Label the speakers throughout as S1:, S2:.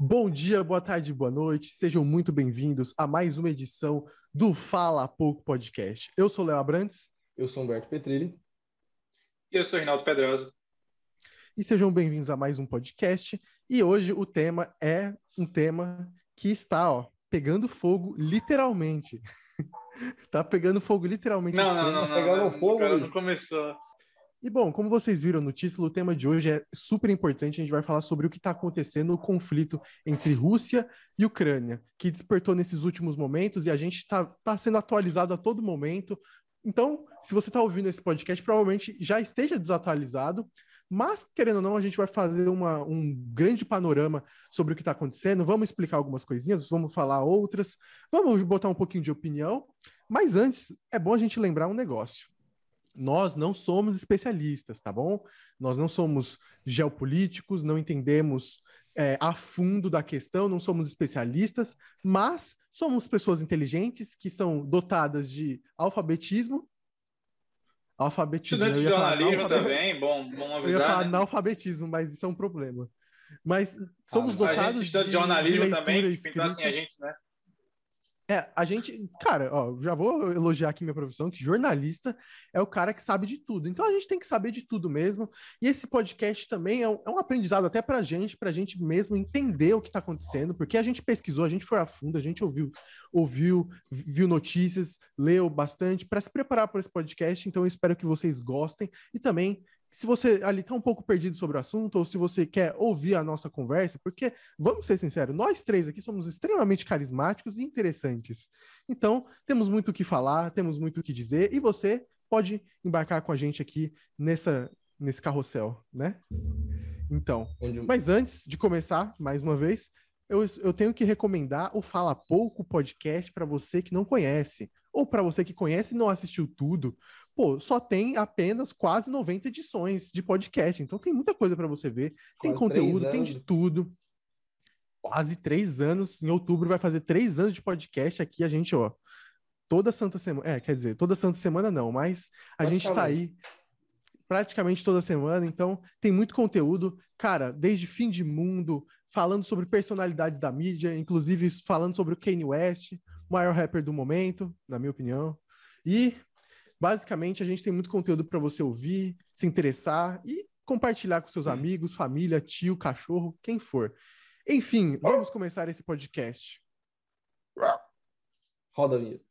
S1: Bom dia, boa tarde, boa noite. Sejam muito bem-vindos a mais uma edição do Fala Pouco Podcast. Eu sou Léo Abrantes.
S2: Eu sou Humberto Petrilli.
S3: E eu sou Reinaldo Pedrosa.
S1: E sejam bem-vindos a mais um podcast. E hoje o tema é um tema que está, ó, pegando fogo literalmente. tá pegando fogo literalmente.
S3: Não, não, não, não,
S2: pegando
S3: não,
S2: fogo,
S3: não, não começou.
S1: E bom, como vocês viram no título, o tema de hoje é super importante. A gente vai falar sobre o que está acontecendo no conflito entre Rússia e Ucrânia, que despertou nesses últimos momentos e a gente está tá sendo atualizado a todo momento. Então, se você está ouvindo esse podcast, provavelmente já esteja desatualizado. Mas, querendo ou não, a gente vai fazer uma, um grande panorama sobre o que está acontecendo. Vamos explicar algumas coisinhas, vamos falar outras, vamos botar um pouquinho de opinião. Mas antes, é bom a gente lembrar um negócio nós não somos especialistas, tá bom? Nós não somos geopolíticos, não entendemos é, a fundo da questão, não somos especialistas, mas somos pessoas inteligentes que são dotadas de alfabetismo. Alfabetismo.
S3: Estudante de jornalismo
S1: analfabe-
S3: também, bom, bom
S1: Eu ia
S3: avisar.
S1: falar
S3: né?
S1: analfabetismo, mas isso é um problema. Mas somos
S2: Ah,
S3: A
S1: dotados
S3: gente estuda
S1: de,
S3: jornalismo
S1: de
S3: também,
S1: leitura
S3: tipo, então assim, a
S1: escrita.
S3: gente, né?
S1: É, a gente, cara, ó, já vou elogiar aqui minha profissão, que jornalista é o cara que sabe de tudo. Então a gente tem que saber de tudo mesmo. E esse podcast também é um, é um aprendizado até pra gente, pra gente mesmo entender o que tá acontecendo, porque a gente pesquisou, a gente foi a fundo, a gente ouviu, ouviu, viu notícias, leu bastante para se preparar para esse podcast. Então eu espero que vocês gostem e também se você ali tá um pouco perdido sobre o assunto, ou se você quer ouvir a nossa conversa, porque, vamos ser sinceros, nós três aqui somos extremamente carismáticos e interessantes. Então, temos muito o que falar, temos muito o que dizer, e você pode embarcar com a gente aqui nessa, nesse carrossel, né? Então, mas antes de começar, mais uma vez, eu, eu tenho que recomendar o Fala Pouco podcast para você que não conhece. Ou para você que conhece e não assistiu tudo. Pô, só tem apenas quase 90 edições de podcast. Então tem muita coisa para você ver. Tem
S2: Quase
S1: conteúdo, tem de tudo. Quase três anos. Em outubro vai fazer três anos de podcast aqui. A gente, ó, toda santa semana. É, quer dizer, toda santa semana não, mas a gente tá aí praticamente toda semana, então tem muito conteúdo, cara, desde fim de mundo, falando sobre personalidades da mídia, inclusive falando sobre o Kanye West, o maior rapper do momento, na minha opinião. E basicamente a gente tem muito conteúdo para você ouvir, se interessar e compartilhar com seus amigos, família, tio, cachorro, quem for. Enfim, vamos começar esse podcast.
S2: Roda a vinheta.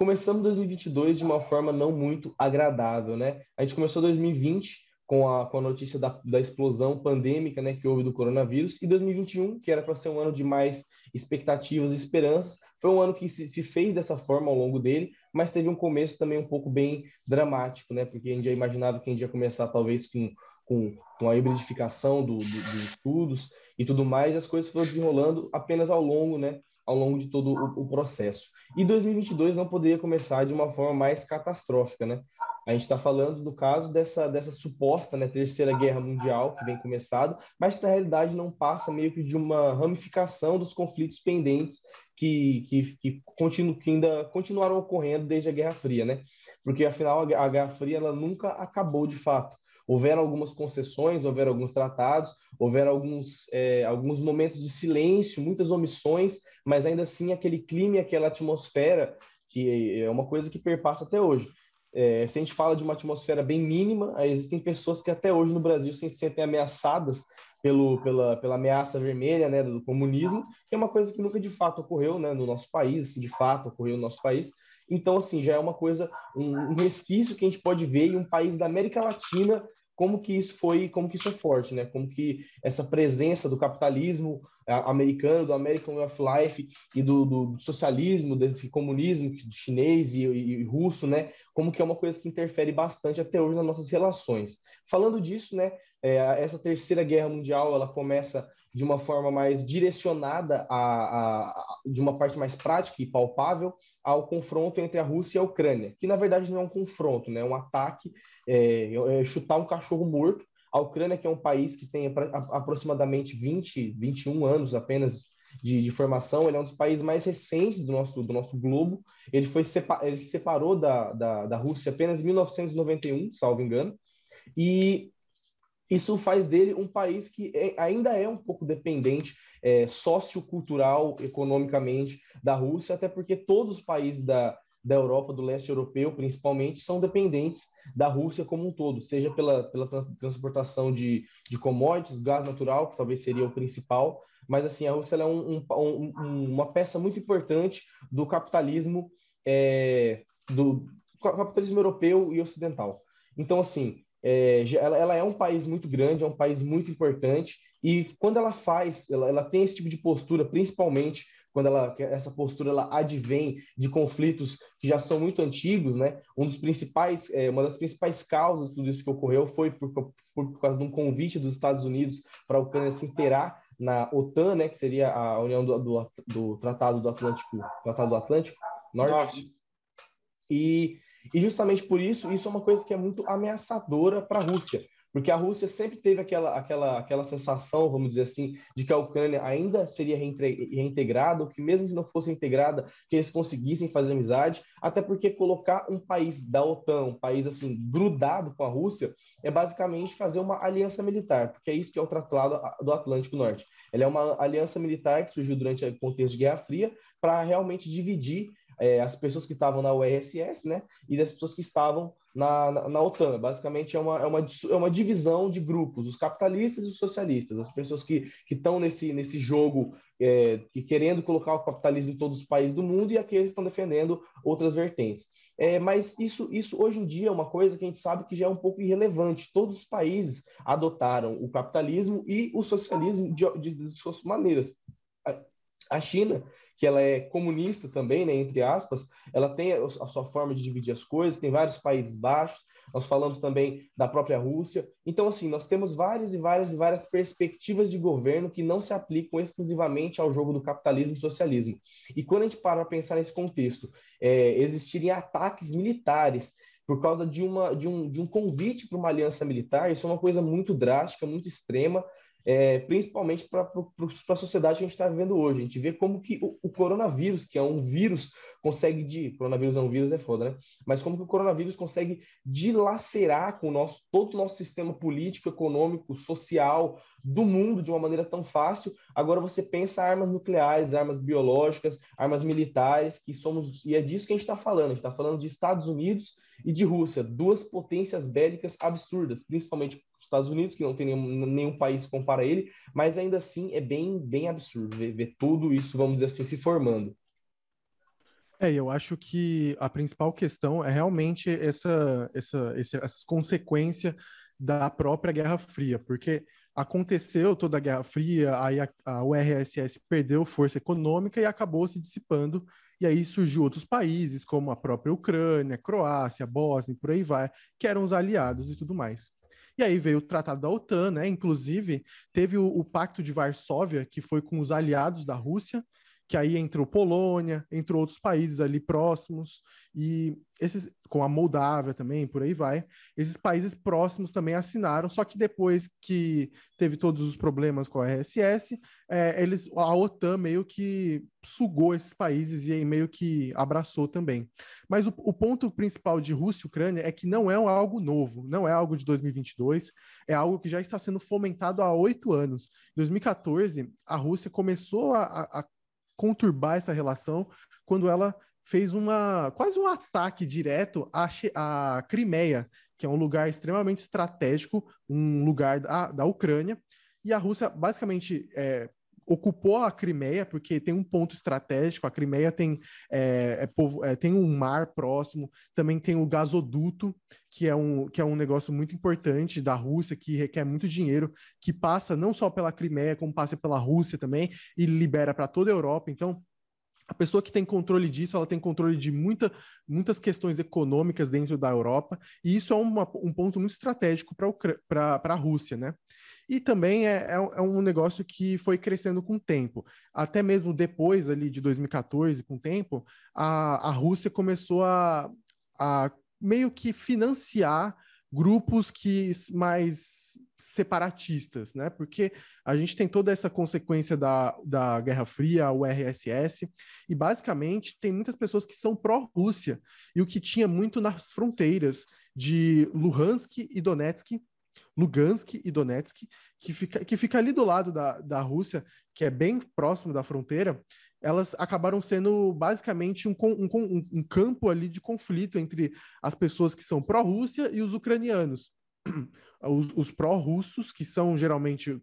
S2: Começamos 2022 de uma forma não muito agradável, né? A gente começou 2020 com a, com a notícia da, da explosão pandêmica né, que houve do coronavírus, e 2021, que era para ser um ano de mais expectativas e esperanças, foi um ano que se, se fez dessa forma ao longo dele, mas teve um começo também um pouco bem dramático, né? Porque a gente já imaginava que a gente ia começar talvez com, com, com a hibridificação do, do, dos estudos e tudo mais, e as coisas foram desenrolando apenas ao longo, né? Ao longo de todo o, o processo. E 2022 não poderia começar de uma forma mais catastrófica, né? A gente está falando do caso dessa, dessa suposta né, terceira guerra mundial que vem começado, mas que na realidade não passa meio que de uma ramificação dos conflitos pendentes que, que, que, continu, que ainda continuaram ocorrendo desde a Guerra Fria, né? Porque afinal a, Guerra Fria ela nunca acabou de fato. Houveram algumas concessões, houveram alguns tratados, houveram alguns, é, alguns momentos de silêncio, muitas omissões, mas ainda assim aquele clima e aquela atmosfera que é uma coisa que perpassa até hoje. É, se a gente fala de uma atmosfera bem mínima, existem pessoas que até hoje no Brasil se sentem ameaçadas pelo, pela, pela ameaça vermelha né, do comunismo, que é uma coisa que nunca de fato ocorreu né, no nosso país, se de fato ocorreu no nosso país. Então, assim, já é uma coisa, um, um resquício que a gente pode ver em um país da América Latina como que isso foi, como que isso é forte, né? Como que essa presença do capitalismo americano, do American Way of Life e do, do socialismo, do comunismo do chinês e, e, russo, né? Como que é uma coisa que interfere bastante até hoje nas nossas relações. Falando disso, né? É, essa terceira guerra mundial, ela começa de uma forma mais direcionada a, a, de uma parte mais prática e palpável ao confronto entre a Rússia e a Ucrânia, que na verdade não é um confronto, né? É um ataque, é, é chutar um cachorro morto. A Ucrânia, que é um país que tem aproximadamente 20, 21 anos apenas de, de, formação, ele é um dos países mais recentes do nosso, do nosso globo. Ele, foi ele se separou da, da, da Rússia apenas em 1991, salvo engano, e isso faz dele um país que é, ainda é um pouco dependente é, sociocultural, economicamente, da Rússia, até porque todos os países da, da Europa, do leste europeu, principalmente, são dependentes da Rússia como um todo, seja pela, pela trans, transportação de, de commodities, gás natural, que talvez seria o principal, mas assim, a Rússia é um, um, um, uma peça muito importante do capitalismo, é, do capitalismo europeu e ocidental. Então, assim, é, ela, ela, é um país muito grande, é um país muito importante, e quando ela faz, ela, ela tem esse tipo de postura, principalmente quando ela, essa postura ela advém de conflitos que já são muito antigos, né? Um dos principais, é, uma das principais causas de tudo isso que ocorreu foi por, por, por causa de um convite dos Estados Unidos para a Ucrânia se inteirar na OTAN, né? Que seria a União do, do, do Tratado do Atlântico, Tratado do Atlântico Norte. Norte. E, e justamente por isso, isso é uma coisa que é muito ameaçadora para a Rússia, porque a Rússia sempre teve aquela, aquela, aquela sensação, vamos dizer assim, de que a Ucrânia ainda seria reintegrada, ou que mesmo que não fosse integrada, que eles conseguissem fazer amizade, até porque colocar um país da OTAN, um país assim, grudado com a Rússia, é basicamente fazer uma aliança militar, porque é isso que é o Tratado do Atlântico Norte. Ele é uma aliança militar que surgiu durante o contexto de Guerra Fria para realmente dividir é, as pessoas que estavam na URSS, né, e das pessoas que estavam na, na, na, OTAN. Basicamente, é uma, é, uma, é uma divisão de grupos, os capitalistas e os socialistas, as pessoas que estão nesse, nesse jogo, é, que querendo colocar o capitalismo em todos os países do mundo, e aqueles que estão defendendo outras vertentes. É, mas isso, isso, hoje em dia, é uma coisa que a gente sabe que já é um pouco irrelevante. Todos os países adotaram o capitalismo e o socialismo de, de, de suas maneiras. A China que ela é comunista também, né, entre aspas, ela tem a sua forma de dividir as coisas, tem vários países baixos, nós falamos também da própria Rússia. Então, assim, nós temos várias e várias e várias perspectivas de governo que não se aplicam exclusivamente ao jogo do capitalismo e socialismo. E quando a gente para pensar nesse contexto, é, existirem ataques militares por causa de, uma, de, um, de um convite para uma aliança militar, isso é uma coisa muito drástica, muito extrema, é, principalmente para a sociedade que a gente está vivendo hoje. A gente vê como que o, o, coronavírus, que é um vírus, consegue de coronavírus é um vírus é foda, né? Mas como que o coronavírus consegue dilacerar com o nosso todo o nosso sistema político, econômico, social do mundo de uma maneira tão fácil. Agora você pensa armas nucleares, armas biológicas, armas militares, que somos e é disso que a gente está falando. A gente está falando de Estados Unidos e de Rússia, duas potências bélicas absurdas, principalmente os Estados Unidos, que não tem nenhum, nenhum país que compara ele, mas ainda assim é bem, bem absurdo ver, ver tudo isso, vamos dizer assim, se formando.
S1: É, eu acho que a principal questão é realmente essa, essa, essa, essa consequência da própria Guerra Fria, porque aconteceu toda a Guerra Fria, aí a, a URSS perdeu força econômica e acabou se dissipando e aí surgiu outros países, como a própria Ucrânia, Croácia, Bósnia, por aí vai, que eram os aliados e tudo mais. E aí veio o Tratado da OTAN, né? Inclusive, teve o, o Pacto de Varsóvia, que foi com os aliados da Rússia, que aí entrou Polônia, entrou outros países ali próximos, e esses, com a Moldávia também, por aí vai, esses países próximos também assinaram, só que depois que teve todos os problemas com a RSS, é, eles, a OTAN meio que sugou esses países e aí meio que abraçou também. Mas o, o ponto principal de Rússia e Ucrânia é que não é algo novo, não é algo de 2022, é algo que já está sendo fomentado há oito anos. Em 2014, a Rússia começou a, a conturbar essa relação quando ela fez uma quase um ataque direto à, à Crimeia, que é um lugar extremamente estratégico, um lugar da, da Ucrânia, e a Rússia basicamente é, ocupou a Crimeia, porque tem um ponto estratégico, a Crimeia tem, é, é é, tem um mar próximo, também tem o gasoduto, que é, um, que é um negócio muito importante da Rússia, que requer muito dinheiro, que passa não só pela Crimeia, como passa pela Rússia também, e libera para toda a Europa. Então, a pessoa que tem controle disso, ela tem controle de muita, muitas questões econômicas dentro da Europa, e isso é uma, um ponto muito estratégico para a Rússia, né? E também é, é, é, um negócio que foi crescendo com o tempo. Até mesmo depois ali de 2014, com o tempo, a, a Rússia começou a, a meio que financiar grupos que mais separatistas, né? Porque a gente tem toda essa consequência da, da Guerra Fria, o RSS, e basicamente tem muitas pessoas que são pró-Rússia, e o que tinha muito nas fronteiras de Luhansk e Donetsk, Lugansk e Donetsk, que fica, que fica ali do lado da, da Rússia, que é bem próximo da fronteira, elas acabaram sendo basicamente um, um, um campo ali de conflito entre as pessoas que são pró-Rússia e os ucranianos. Os, os pró-russos, que são geralmente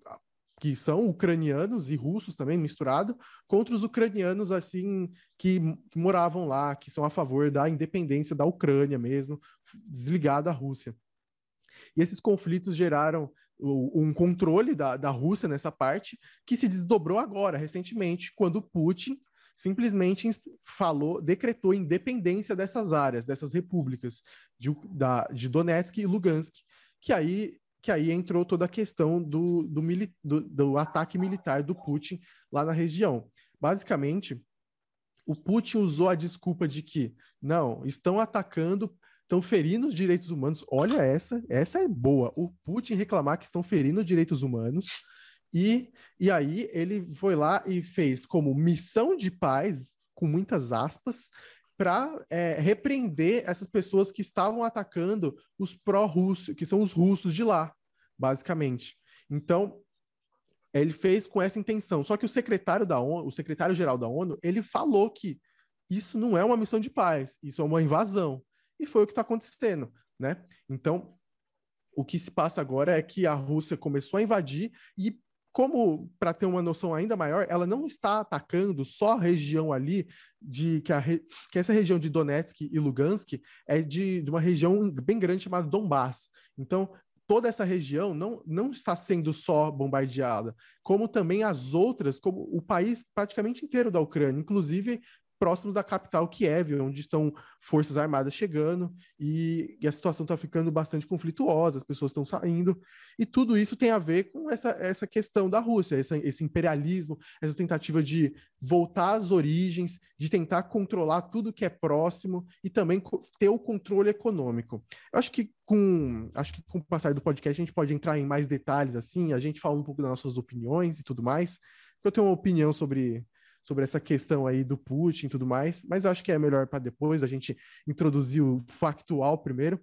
S1: que são ucranianos e russos também misturado, contra os ucranianos assim que, que, moravam lá, que são a favor da independência da Ucrânia mesmo, desligada da Rússia. E esses conflitos geraram um controle da, da Rússia nessa parte, que se desdobrou agora, recentemente, quando Putin simplesmente falou, decretou independência dessas áreas, dessas repúblicas de, da, de Donetsk e Lugansk, que aí, que aí entrou toda a questão do, do, do, do ataque militar do Putin lá na região. Basicamente, o Putin usou a desculpa de que, não, estão atacando estão ferindo os direitos humanos. Olha essa, essa é boa. O Putin reclamar que estão ferindo os direitos humanos. E, e aí ele foi lá e fez como missão de paz, com muitas aspas, para é, repreender essas pessoas que estavam atacando os pró-russos, que são os russos de lá, basicamente. Então, ele fez com essa intenção. Só que o secretário da ONU, o secretário-geral da ONU, ele falou que isso não é uma missão de paz, isso é uma invasão. E foi o que está acontecendo, né? Então, o que se passa agora é que a Rússia começou a invadir e como para ter uma noção ainda maior, ela não está atacando só a região ali de que, a, que essa região de Donetsk e Lugansk é de, de uma região bem grande chamada Donbass. Então, toda essa região não, não está sendo só bombardeada, como também as outras, como o país praticamente inteiro da Ucrânia, inclusive próximos da capital Kiev, onde estão forças armadas chegando e, e a situação está ficando bastante conflituosa, as pessoas estão saindo, e tudo isso tem a ver com essa, essa questão da Rússia, essa, esse imperialismo, essa tentativa de voltar às origens, de tentar controlar tudo que é próximo e também ter o controle econômico. Eu acho que com, acho que com o passar do podcast a gente pode entrar em mais detalhes assim, a gente fala um pouco das nossas opiniões e tudo mais. Eu tenho uma opinião sobre sobre essa questão aí do Putin e tudo mais, mas acho que é melhor para depois a gente introduzir o factual primeiro.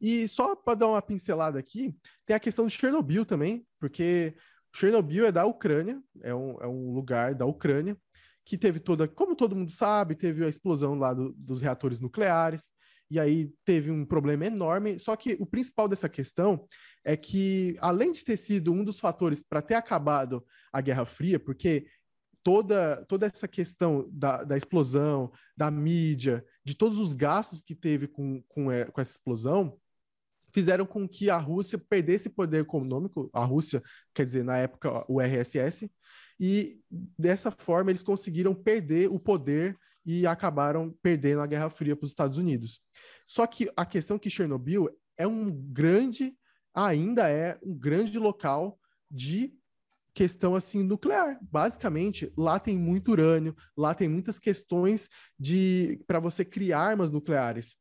S1: E só para dar uma pincelada aqui, tem a questão de Chernobyl também, porque Chernobyl é da Ucrânia, é um, é um lugar da Ucrânia, que teve toda, como todo mundo sabe, teve a explosão lá do, dos reatores nucleares, e aí teve um problema enorme. Só que o principal dessa questão é que, além de ter sido um dos fatores para ter acabado a Guerra Fria, porque toda, toda essa questão da, da explosão, da mídia, de todos os gastos que teve com, com, é, com essa explosão, fizeram com que a Rússia perdesse poder econômico, a Rússia, quer dizer, na época, o RSS, e dessa forma eles conseguiram perder o poder e acabaram perdendo a Guerra Fria para os Estados Unidos. Só que a questão que Chernobyl é um grande, ainda é um grande local de questão assim nuclear. Basicamente, lá tem muito urânio, lá tem muitas questões de para você criar armas nucleares.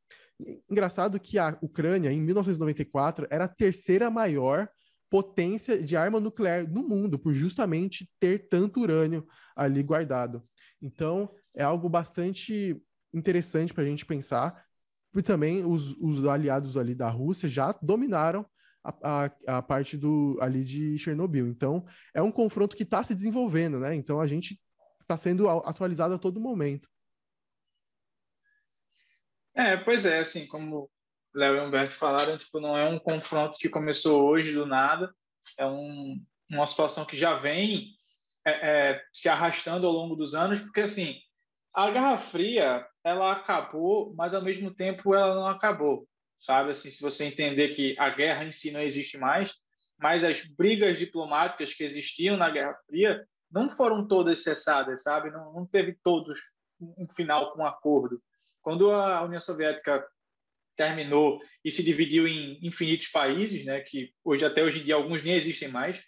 S1: Engraçado que a Ucrânia em 1994 era a terceira maior potência de arma nuclear no mundo, por justamente ter tanto urânio ali guardado. Então, é algo bastante interessante para a gente pensar. E também os, os aliados ali da Rússia já dominaram a, a, a, parte do ali de Chernobyl. Então, é um confronto que está se desenvolvendo, né? Então, a gente está sendo atualizado a todo momento.
S3: É, pois é, assim, como Léo e Humberto falaram, tipo, não é um confronto que começou hoje do nada, é um, uma situação que já vem é, é, se arrastando ao longo dos anos, porque, assim, a Guerra Fria, ela acabou, mas, ao mesmo tempo, ela não acabou sabe? Assim, se você entender que a guerra em si não existe mais, mas as brigas diplomáticas que existiam na Guerra Fria não foram todas cessadas, sabe? Não, não teve todos um final com um acordo. Quando a União Soviética terminou e se dividiu em infinitos países, né, que hoje até hoje em dia alguns nem existem mais,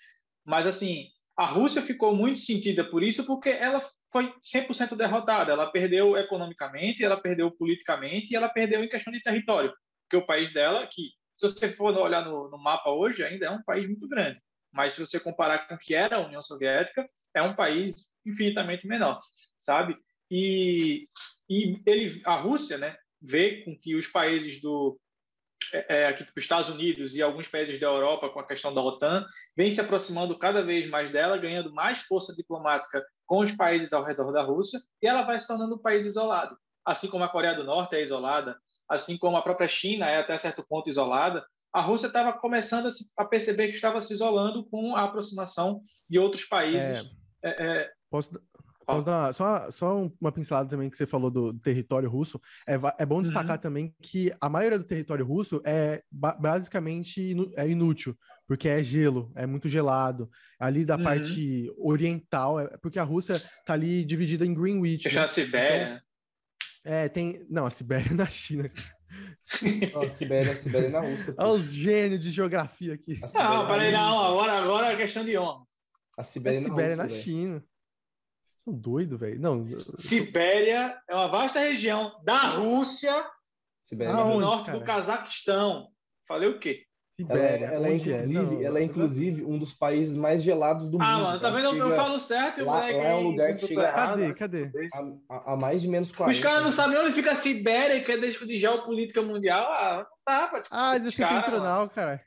S3: mas assim, a Rússia ficou muito sentida por isso porque ela foi 100% derrotada, ela perdeu economicamente, ela perdeu politicamente e ela perdeu em questão de território porque o país dela, que se você for olhar no, no mapa hoje, ainda é um país muito grande. Mas se você comparar com o que era a União Soviética, é um país infinitamente menor, sabe? E, e ele, a Rússia, né, vê com que os países do é, é aqui os Estados Unidos e alguns países da Europa com a questão da OTAN vem se aproximando cada vez mais dela, ganhando mais força diplomática com os países ao redor da Rússia, e ela vai se tornando um país isolado. Assim como a Coreia do Norte é isolada, assim como a própria China é até certo ponto isolada, a Rússia estava começando a, se, a, perceber que estava se isolando com a aproximação de outros países. É, é,
S1: é posso, posso dar só, só uma pincelada também que você falou do território russo? É, é bom destacar uhum. também que a maioria do território russo é basicamente é inútil, porque é gelo, é muito gelado. Ali da uhum. parte oriental, é, porque a Rússia está ali dividida em Greenwich.
S3: Né? a Sibéria. Então,
S1: é, tem. Não, a Sibéria é na China.
S2: a Sibéria, a Sibéria é na Rússia.
S1: Olha os gênios de geografia aqui.
S3: Não, peraí, não. Agora, agora é questão de honra.
S1: A Sibéria, a Sibéria é na, Rússia, na China. Vocês estão doidos, velho? Não.
S3: Sibéria é uma vasta região da Rússia,
S1: Sibéria
S3: no norte cara? do Cazaquistão. Falei o quê?
S2: Sibéria. Ela, ela é, inclusive, é? Não, ela é inclusive um dos países mais gelados do
S3: ah,
S2: mundo.
S3: Ah, mano, tá vendo? Eu, falo certo,
S2: lá, moleque. Lá é um lugar que chega.
S1: Cadê? Cadê?
S2: A, a, mais de menos 40.
S3: Os caras não sabem onde fica a Sibéria, que é desde de geopolítica mundial. Ah, não tá, pô.
S1: Ah, isso é setentrional, cara.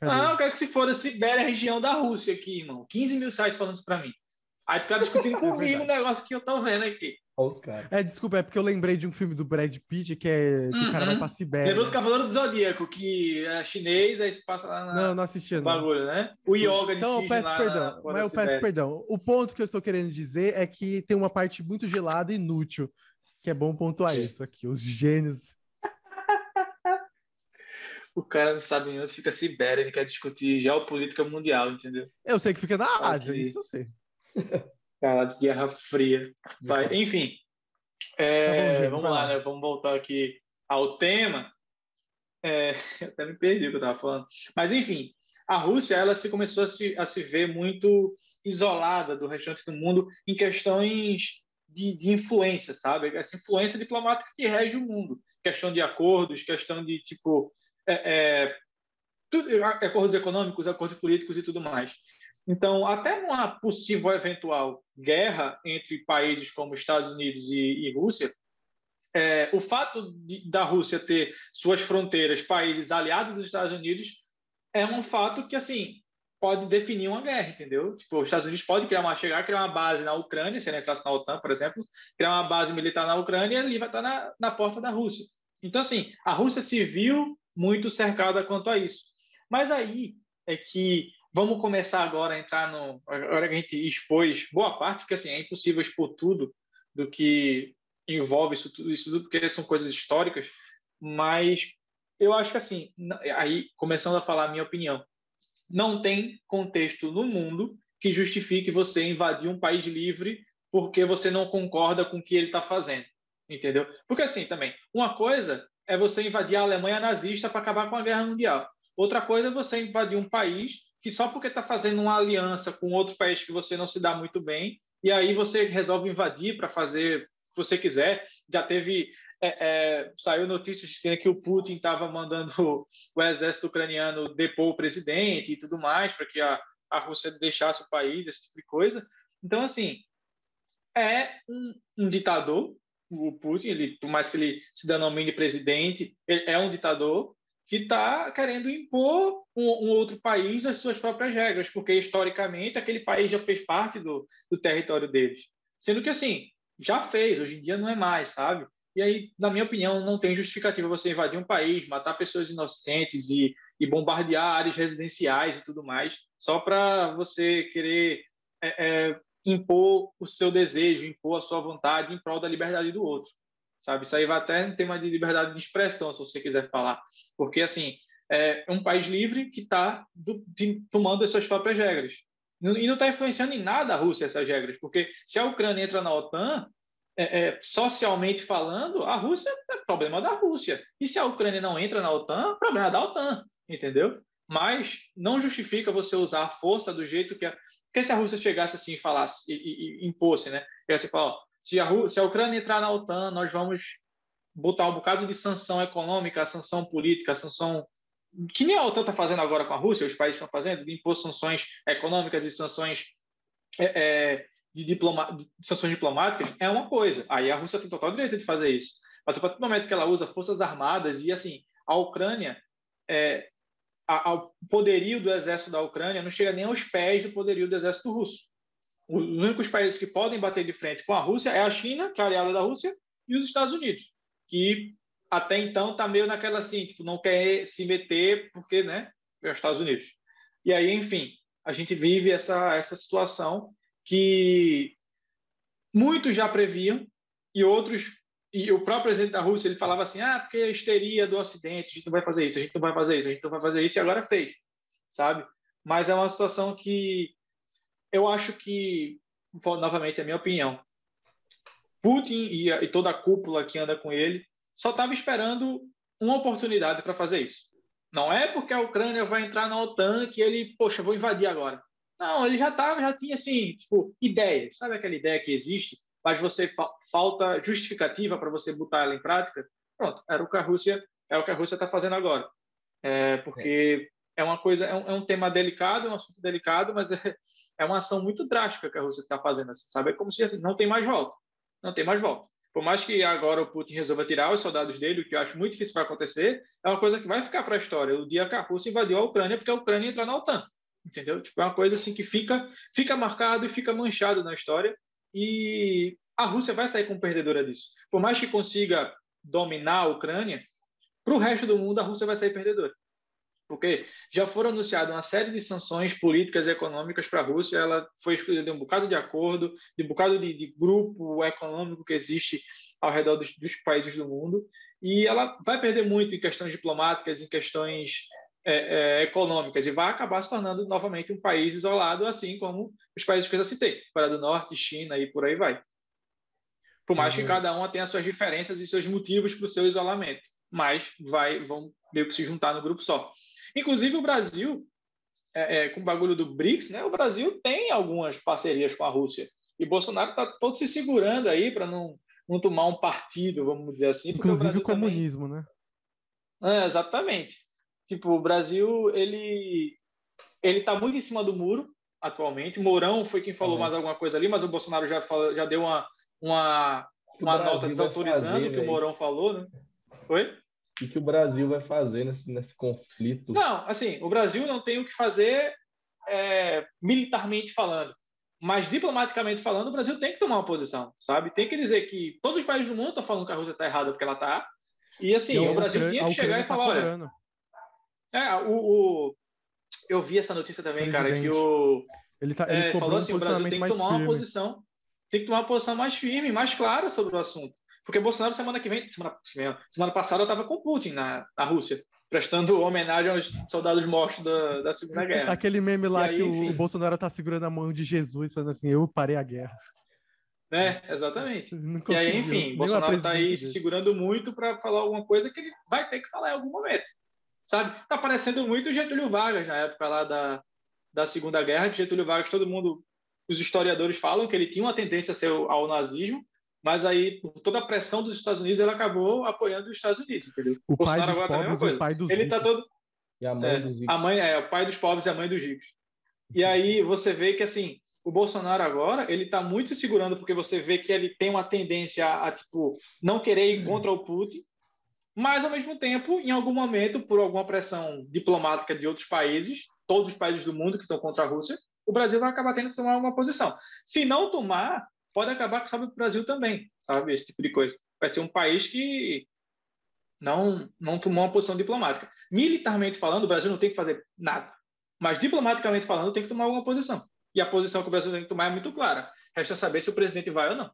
S3: Cadê? Ah, eu quero que se for a Sibéria, a região da Rússia aqui, irmão. 15 mil sites falando isso pra mim. Aí os caras discutindo é comigo o negócio que eu tô vendo aqui.
S2: Olha os caras.
S1: É, desculpa, é porque eu lembrei de um filme do Brad Pitt que é que uhum. o cara vai uhum. pra Sibéria.
S3: Lembrou do Cavaleiro do Zodíaco, que é chinês, aí se passa lá na.
S1: Não, não assisti. Não.
S3: bagulho, né? O yoga de
S1: Então eu peço perdão, mas eu peço perdão. O ponto que eu estou querendo dizer é que tem uma parte muito gelada e inútil, que é bom pontuar isso aqui. Os gênios.
S3: o cara não sabe onde fica Sibéria, ele quer discutir geopolítica mundial, entendeu?
S1: Eu sei que fica na Ásia, isso que eu sei.
S3: Cara, de Guerra Fria. Vai. Enfim, é, tá bom, vamos lá, né? Vamos voltar aqui ao tema. É, até me perdi o que eu estava falando. Mas, enfim, a Rússia ela se começou a se, a se ver muito isolada do restante do mundo em questões de, de influência, sabe? Essa influência diplomática que rege o mundo. Questão de acordos, questão de, tipo, é, é, tudo, acordos econômicos, acordos políticos e tudo mais. Então, até uma possível eventual guerra entre países como Estados Unidos e, e Rússia, é, o fato de, da Rússia ter suas fronteiras, países aliados dos Estados Unidos, é um fato que, assim, pode definir uma guerra, entendeu? Tipo, os Estados Unidos podem criar uma, chegar a criar uma base na Ucrânia, se ele entrasse na OTAN, por exemplo, criar uma base militar na Ucrânia e ali vai estar na, na porta da Rússia. Então, assim, a Rússia se viu muito cercada quanto a isso. Mas aí é que Vamos começar agora a entrar no. Agora que a gente expôs boa parte, porque assim, é impossível expor tudo do que envolve isso tudo, isso tudo, porque são coisas históricas, mas eu acho que assim, aí começando a falar a minha opinião, não tem contexto no mundo que justifique você invadir um país livre porque você não concorda com o que ele está fazendo, entendeu? Porque assim também, uma coisa é você invadir a Alemanha nazista para acabar com a guerra mundial. Outra coisa é você invadir um país que só porque está fazendo uma aliança com outro país que você não se dá muito bem, e aí você resolve invadir para fazer o que você quiser. Já teve. É, é, saiu notícias que o Putin estava mandando o, o, exército ucraniano depor o presidente e tudo mais, para que a, a Rússia deixasse o país, esse tipo de coisa. Então, assim, é um, um ditador, o Putin, ele, por mais que ele se denomine presidente, ele é um ditador, que está querendo impor um, um, outro país as suas próprias regras, porque historicamente aquele país já fez parte do, do território deles. Sendo que, assim, já fez, hoje em dia não é mais, sabe? E aí, na minha opinião, não tem justificativa você invadir um país, matar pessoas inocentes e, e bombardear áreas residenciais e tudo mais, só para você querer é, é, impor o seu desejo, impor a sua vontade em prol da liberdade do outro sabe? Isso aí vai até em tema de liberdade de expressão, se você quiser falar. Porque, assim, é um país livre que está tomando as suas próprias regras. E não está influenciando em nada a Rússia essas regras, porque se a Ucrânia entra na OTAN, é, é, socialmente falando, a Rússia é problema da Rússia. E se a Ucrânia não entra na OTAN, problema da OTAN, entendeu? Mas não justifica você usar a força do jeito que a... Porque se a Rússia chegasse assim e falasse, e, e, e impôsse, né? E você fala, ó, se a, se a Ucrânia entrar na OTAN, nós vamos botar um bocado de sanção econômica, sanção política, sanção que nem a OTAN está fazendo agora com a Rússia, os países estão fazendo, de impor sanções econômicas e sanções é, é, de, diploma, de sanções diplomáticas, é uma coisa. Aí a Rússia tem total direito de fazer isso. Mas a partir do momento que ela usa forças armadas e assim, a Ucrânia, é, a, o poderio do exército da Ucrânia não chega nem aos pés do poderio do exército russo. Os únicos países que podem bater de frente com a Rússia é a China, que é aliada da Rússia, e os Estados Unidos, que até então está meio naquela assim, tipo, não quer se meter porque, né, é os Estados Unidos. E aí, enfim, a gente vive essa, essa situação que muitos já previam e outros e o próprio presidente da Rússia ele falava assim ah porque a histeria do Ocidente a gente não vai fazer isso a gente não vai fazer isso a gente não vai fazer isso e agora fez sabe mas é uma situação que eu acho que novamente é a minha opinião Putin e, e toda a cúpula que anda com ele só estava esperando uma oportunidade para fazer isso. Não é porque a Ucrânia vai entrar na OTAN que ele, poxa, vou invadir agora. Não, ele já tava, já tinha assim, tipo, ideia. Sabe aquela ideia que existe, mas você fa falta justificativa para você botar ela em prática? Pronto, era o que a Rússia, é o que a Rússia está fazendo agora. É, porque é. é uma coisa, é um, é um, tema delicado, é um assunto delicado, mas é, é uma ação muito drástica que a Rússia está fazendo, assim, sabe? É como se assim, não tem mais volta, não tem mais volta. Por mais que agora o Putin resolva tirar os soldados dele, o que eu acho muito difícil vai acontecer, é uma coisa que vai ficar para a história. O dia que a Rússia invadiu a Ucrânia, porque a Ucrânia entrou na OTAN. Entendeu? Tipo, é uma coisa assim que fica, fica marcado e fica manchado na história. E a Rússia vai sair como perdedora disso. Por mais que consiga dominar a Ucrânia, para o resto do mundo a Rússia vai sair perdedora porque já foram anunciadas uma série de sanções políticas e econômicas para a Rússia, ela foi excluída de um bocado de acordo, de um bocado de, de grupo econômico que existe ao redor dos, dos, países do mundo, e ela vai perder muito em questões diplomáticas, em questões é, é, econômicas, e vai acabar se tornando novamente um país isolado, assim como os países que eu já citei, Coreia do Norte, China e por aí vai. Por mais uhum. que cada uma tenha suas diferenças e seus motivos para o seu isolamento, mas vai, vão meio que se juntar no grupo só. Inclusive, o Brasil, é, é, com o bagulho do BRICS, né, o Brasil tem algumas parcerias com a Rússia. E Bolsonaro está todo se segurando aí para não, não tomar um partido, vamos dizer assim.
S1: Inclusive o, o comunismo,
S3: também...
S1: né?
S3: É, exatamente. Tipo, o Brasil, ele ele está muito em cima do muro atualmente. Mourão foi quem falou mais alguma coisa ali, mas o Bolsonaro já, falou, já deu uma, uma, uma nota desautorizando o que o Mourão falou, né? Oi?
S2: O que o Brasil vai fazer nesse, nesse conflito?
S3: Não, assim, o Brasil não tem o que fazer é, militarmente falando. Mas diplomaticamente falando, o Brasil tem que tomar uma posição, sabe? Tem que dizer que todos os países do mundo estão falando que a Rússia está errada porque ela está. E assim, o Brasil tinha que chegar e tá falar, olha. É, o, o, eu vi essa notícia também, cara, que o.
S1: Ele, tá, ele
S3: é, falou assim, o Brasil tem que tomar firme. uma posição, tem que tomar uma posição mais firme, mais clara sobre o assunto. Porque Bolsonaro, semana que vem, semana, semana passada, estava com Putin na, na Rússia, prestando homenagem aos soldados mortos da, da Segunda Guerra.
S1: Aquele meme lá aí, que enfim... o Bolsonaro tá segurando a mão de Jesus, falando assim: eu parei a guerra.
S3: É, exatamente. e aí, enfim, Bolsonaro está aí se segurando muito para falar alguma coisa que ele vai ter que falar em algum momento. Sabe? Tá parecendo muito o Getúlio Vargas na época lá da, da Segunda Guerra, que Getúlio Vargas, todo mundo, os historiadores falam que ele tinha uma tendência a ser ao nazismo, mas aí, por toda a pressão dos Estados Unidos, ele acabou apoiando os Estados Unidos, entendeu?
S1: O, pai dos agora pobres tá a o pai dos
S3: Ele tá
S1: ricos.
S3: tá todo...
S2: E a mãe
S3: é,
S2: dos ricos.
S3: A mãe é o pai dos pobres e a mãe dos ricos. E aí você vê que, assim, o Bolsonaro agora, ele tá muito se segurando, porque você vê que ele tem uma tendência a, a tipo, não querer ir contra o Putin, mas, ao mesmo tempo, em algum momento, por alguma pressão diplomática de outros países, todos os países do mundo que estão contra a Rússia, o Brasil vai acabar tendo que tomar uma posição. Se não tomar, pode acabar com o Brasil também, sabe? Esse tipo de coisa. Vai ser um país que não, não tomou uma posição diplomática. Militarmente falando, o Brasil não tem que fazer nada. Mas diplomaticamente falando, tem que tomar alguma posição. E a posição que o Brasil tem que tomar é muito clara. Resta saber se o presidente vai ou não.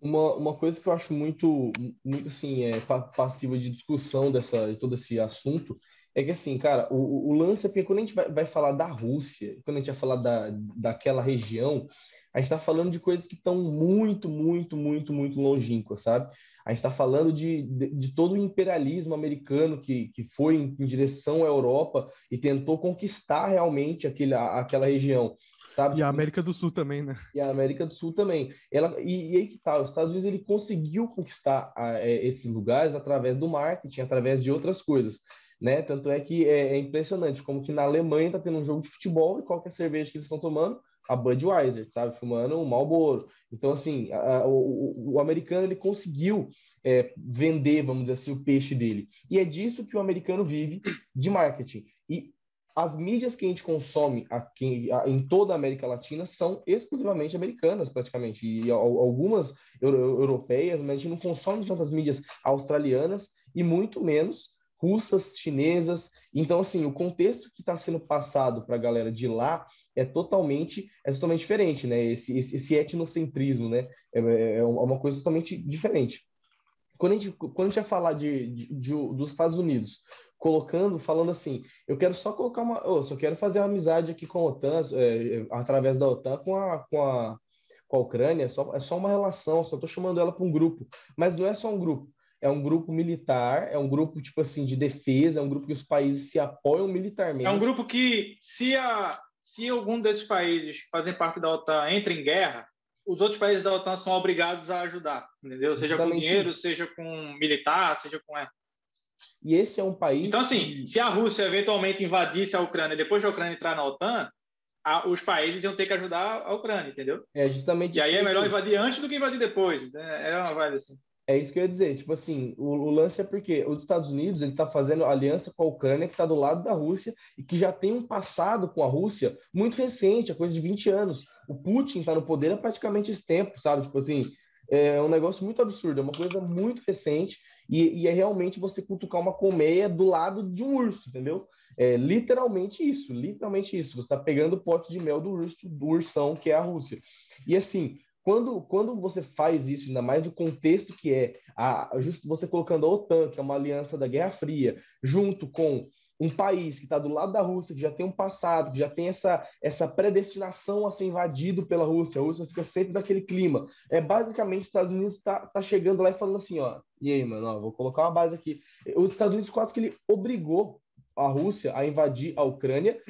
S2: Uma, uma coisa que eu acho muito, muito assim, é, passiva de discussão dessa, de todo esse assunto é que, assim, cara, o, o lance é porque quando a gente vai, vai falar da Rússia, quando a gente vai falar da, daquela região, a gente está falando de coisas que estão muito, muito, muito, muito longínquas, sabe? A gente está falando de, de, de, todo o imperialismo americano que, que foi em, em, direção à Europa e tentou conquistar realmente aquele, a, aquela região.
S1: Sabe? E tipo, a América do Sul também, né?
S2: E a América do Sul também. Ela, e, e aí que tá, os Estados Unidos ele conseguiu conquistar a, é, esses lugares através do marketing, através de outras coisas. Né? Tanto é que é, é impressionante como que na Alemanha tá tendo um jogo de futebol e qual é a cerveja que eles estão tomando? A Budweiser, sabe? Fumando um Marlboro. Então, assim, a, o, o, americano ele conseguiu é, vender, vamos dizer assim, o peixe dele. E é disso que o americano vive de marketing. E as mídias que a gente consome aqui em toda a América Latina são exclusivamente americanas, praticamente, e algumas europeias, mas a gente não consome tantas mídias australianas e muito menos russas, chinesas. Então, assim, o contexto que está sendo passado para a galera de lá é totalmente é totalmente diferente, né? Esse, esse, esse etnocentrismo, né? É, é, é uma coisa totalmente diferente. Quando a gente, quando a gente falar de, de, de, dos Estados Unidos, colocando, falando assim, eu quero só colocar uma, eu só quero fazer uma amizade aqui com a OTAN, é, através da OTAN com a, com a, com a Ucrânia, é só, é só uma relação, só estou chamando ela para um grupo, mas não é só um grupo, é um grupo militar, é um grupo tipo assim de defesa, é um grupo que os países se apoiam militarmente.
S3: É um grupo que se a se algum desses países fazem parte da OTAN entra em guerra, os outros países da OTAN são obrigados a ajudar, entendeu? Seja Justamente com dinheiro, isso. seja com militar, seja com
S2: e esse é um país.
S3: Então, assim, se a Rússia eventualmente invadisse a Ucrânia depois da Ucrânia entrar na OTAN, a, os países iam ter que ajudar a Ucrânia, entendeu?
S2: É justamente
S3: E aí é melhor invadir antes do que invadir depois. É uma vibe assim.
S2: É isso que eu ia dizer. Tipo assim, o, o lance é porque os Estados Unidos ele está fazendo aliança com a Ucrânia, que está do lado da Rússia e que já tem um passado com a Rússia muito recente, a coisa de 20 anos. O Putin está no poder há praticamente esse tempo, sabe? Tipo assim, é um negócio muito absurdo, é uma coisa muito recente e, e é realmente você cutucar uma colmeia do lado de um urso, entendeu? É literalmente isso, literalmente isso. Você está pegando o pote de mel do urso, do ursão, que é a Rússia. E assim, quando, quando você faz isso, ainda mais no contexto que é a, justo você colocando a OTAN, que é uma aliança da Guerra Fria, junto com um país que está do lado da Rússia, que já tem um passado, que já tem essa, essa predestinação a ser invadido pela Rússia, a Rússia fica sempre naquele clima. É basicamente os Estados Unidos está tá chegando lá e falando assim, ó, e aí, mano, ó, vou colocar uma base aqui. Os Estados Unidos quase que ele obrigou a Rússia a invadir a Ucrânia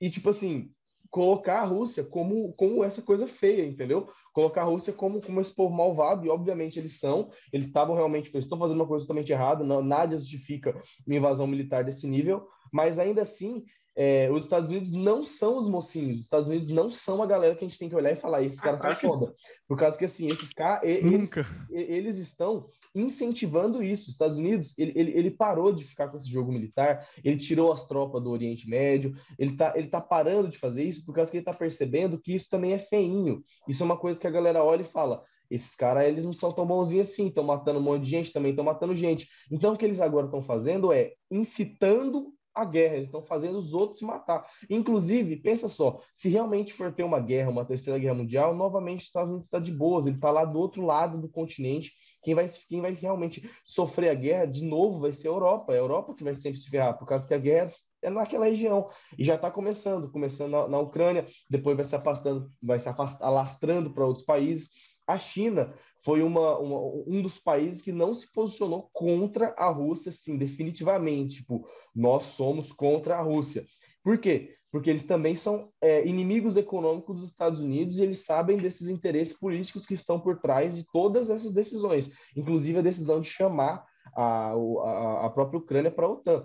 S2: e tipo assim, colocar a Rússia como, como essa coisa feia, entendeu? Colocar a Rússia como, como esse povo malvado, e obviamente eles são, eles estavam realmente, eles estão fazendo uma coisa totalmente errada, nada justifica uma invasão militar desse nível, mas ainda assim é, os Estados Unidos não são os mocinhos, os Estados Unidos não são a galera que a gente tem que olhar e falar, esses caras são foda. Por causa que, assim, esses caras, eles, eles, estão incentivando isso. Os Estados Unidos, ele, ele, ele, parou de ficar com esse jogo militar, ele tirou as tropas do Oriente Médio, ele tá, ele tá parando de fazer isso por causa que ele tá percebendo que isso também é feinho. Isso é uma coisa que a galera olha e fala, esses caras, eles não são tão bonzinhos assim, estão matando um monte de gente, também estão matando gente. Então, o que eles agora estão fazendo é incitando a guerra, eles estão fazendo os outros se matar. Inclusive, pensa só, se realmente for ter uma guerra, uma terceira guerra mundial, novamente os Estados Unidos está de boas, ele está lá do outro lado do continente. Quem vai, quem vai realmente sofrer a guerra, de novo, vai ser a Europa. É a Europa que vai sempre se ferrar, por causa que a guerra é naquela região. E já está começando, começando na, na, Ucrânia, depois vai se afastando, vai se afastando, alastrando para outros países. A China foi uma, uma, um dos países que não se posicionou contra a Rússia, assim, definitivamente. Tipo, nós somos contra a Rússia. Por quê? Porque eles também são é, inimigos econômicos dos Estados Unidos e eles sabem desses interesses políticos que estão por trás de todas essas decisões, inclusive a decisão de chamar a, a, a própria Ucrânia para a OTAN.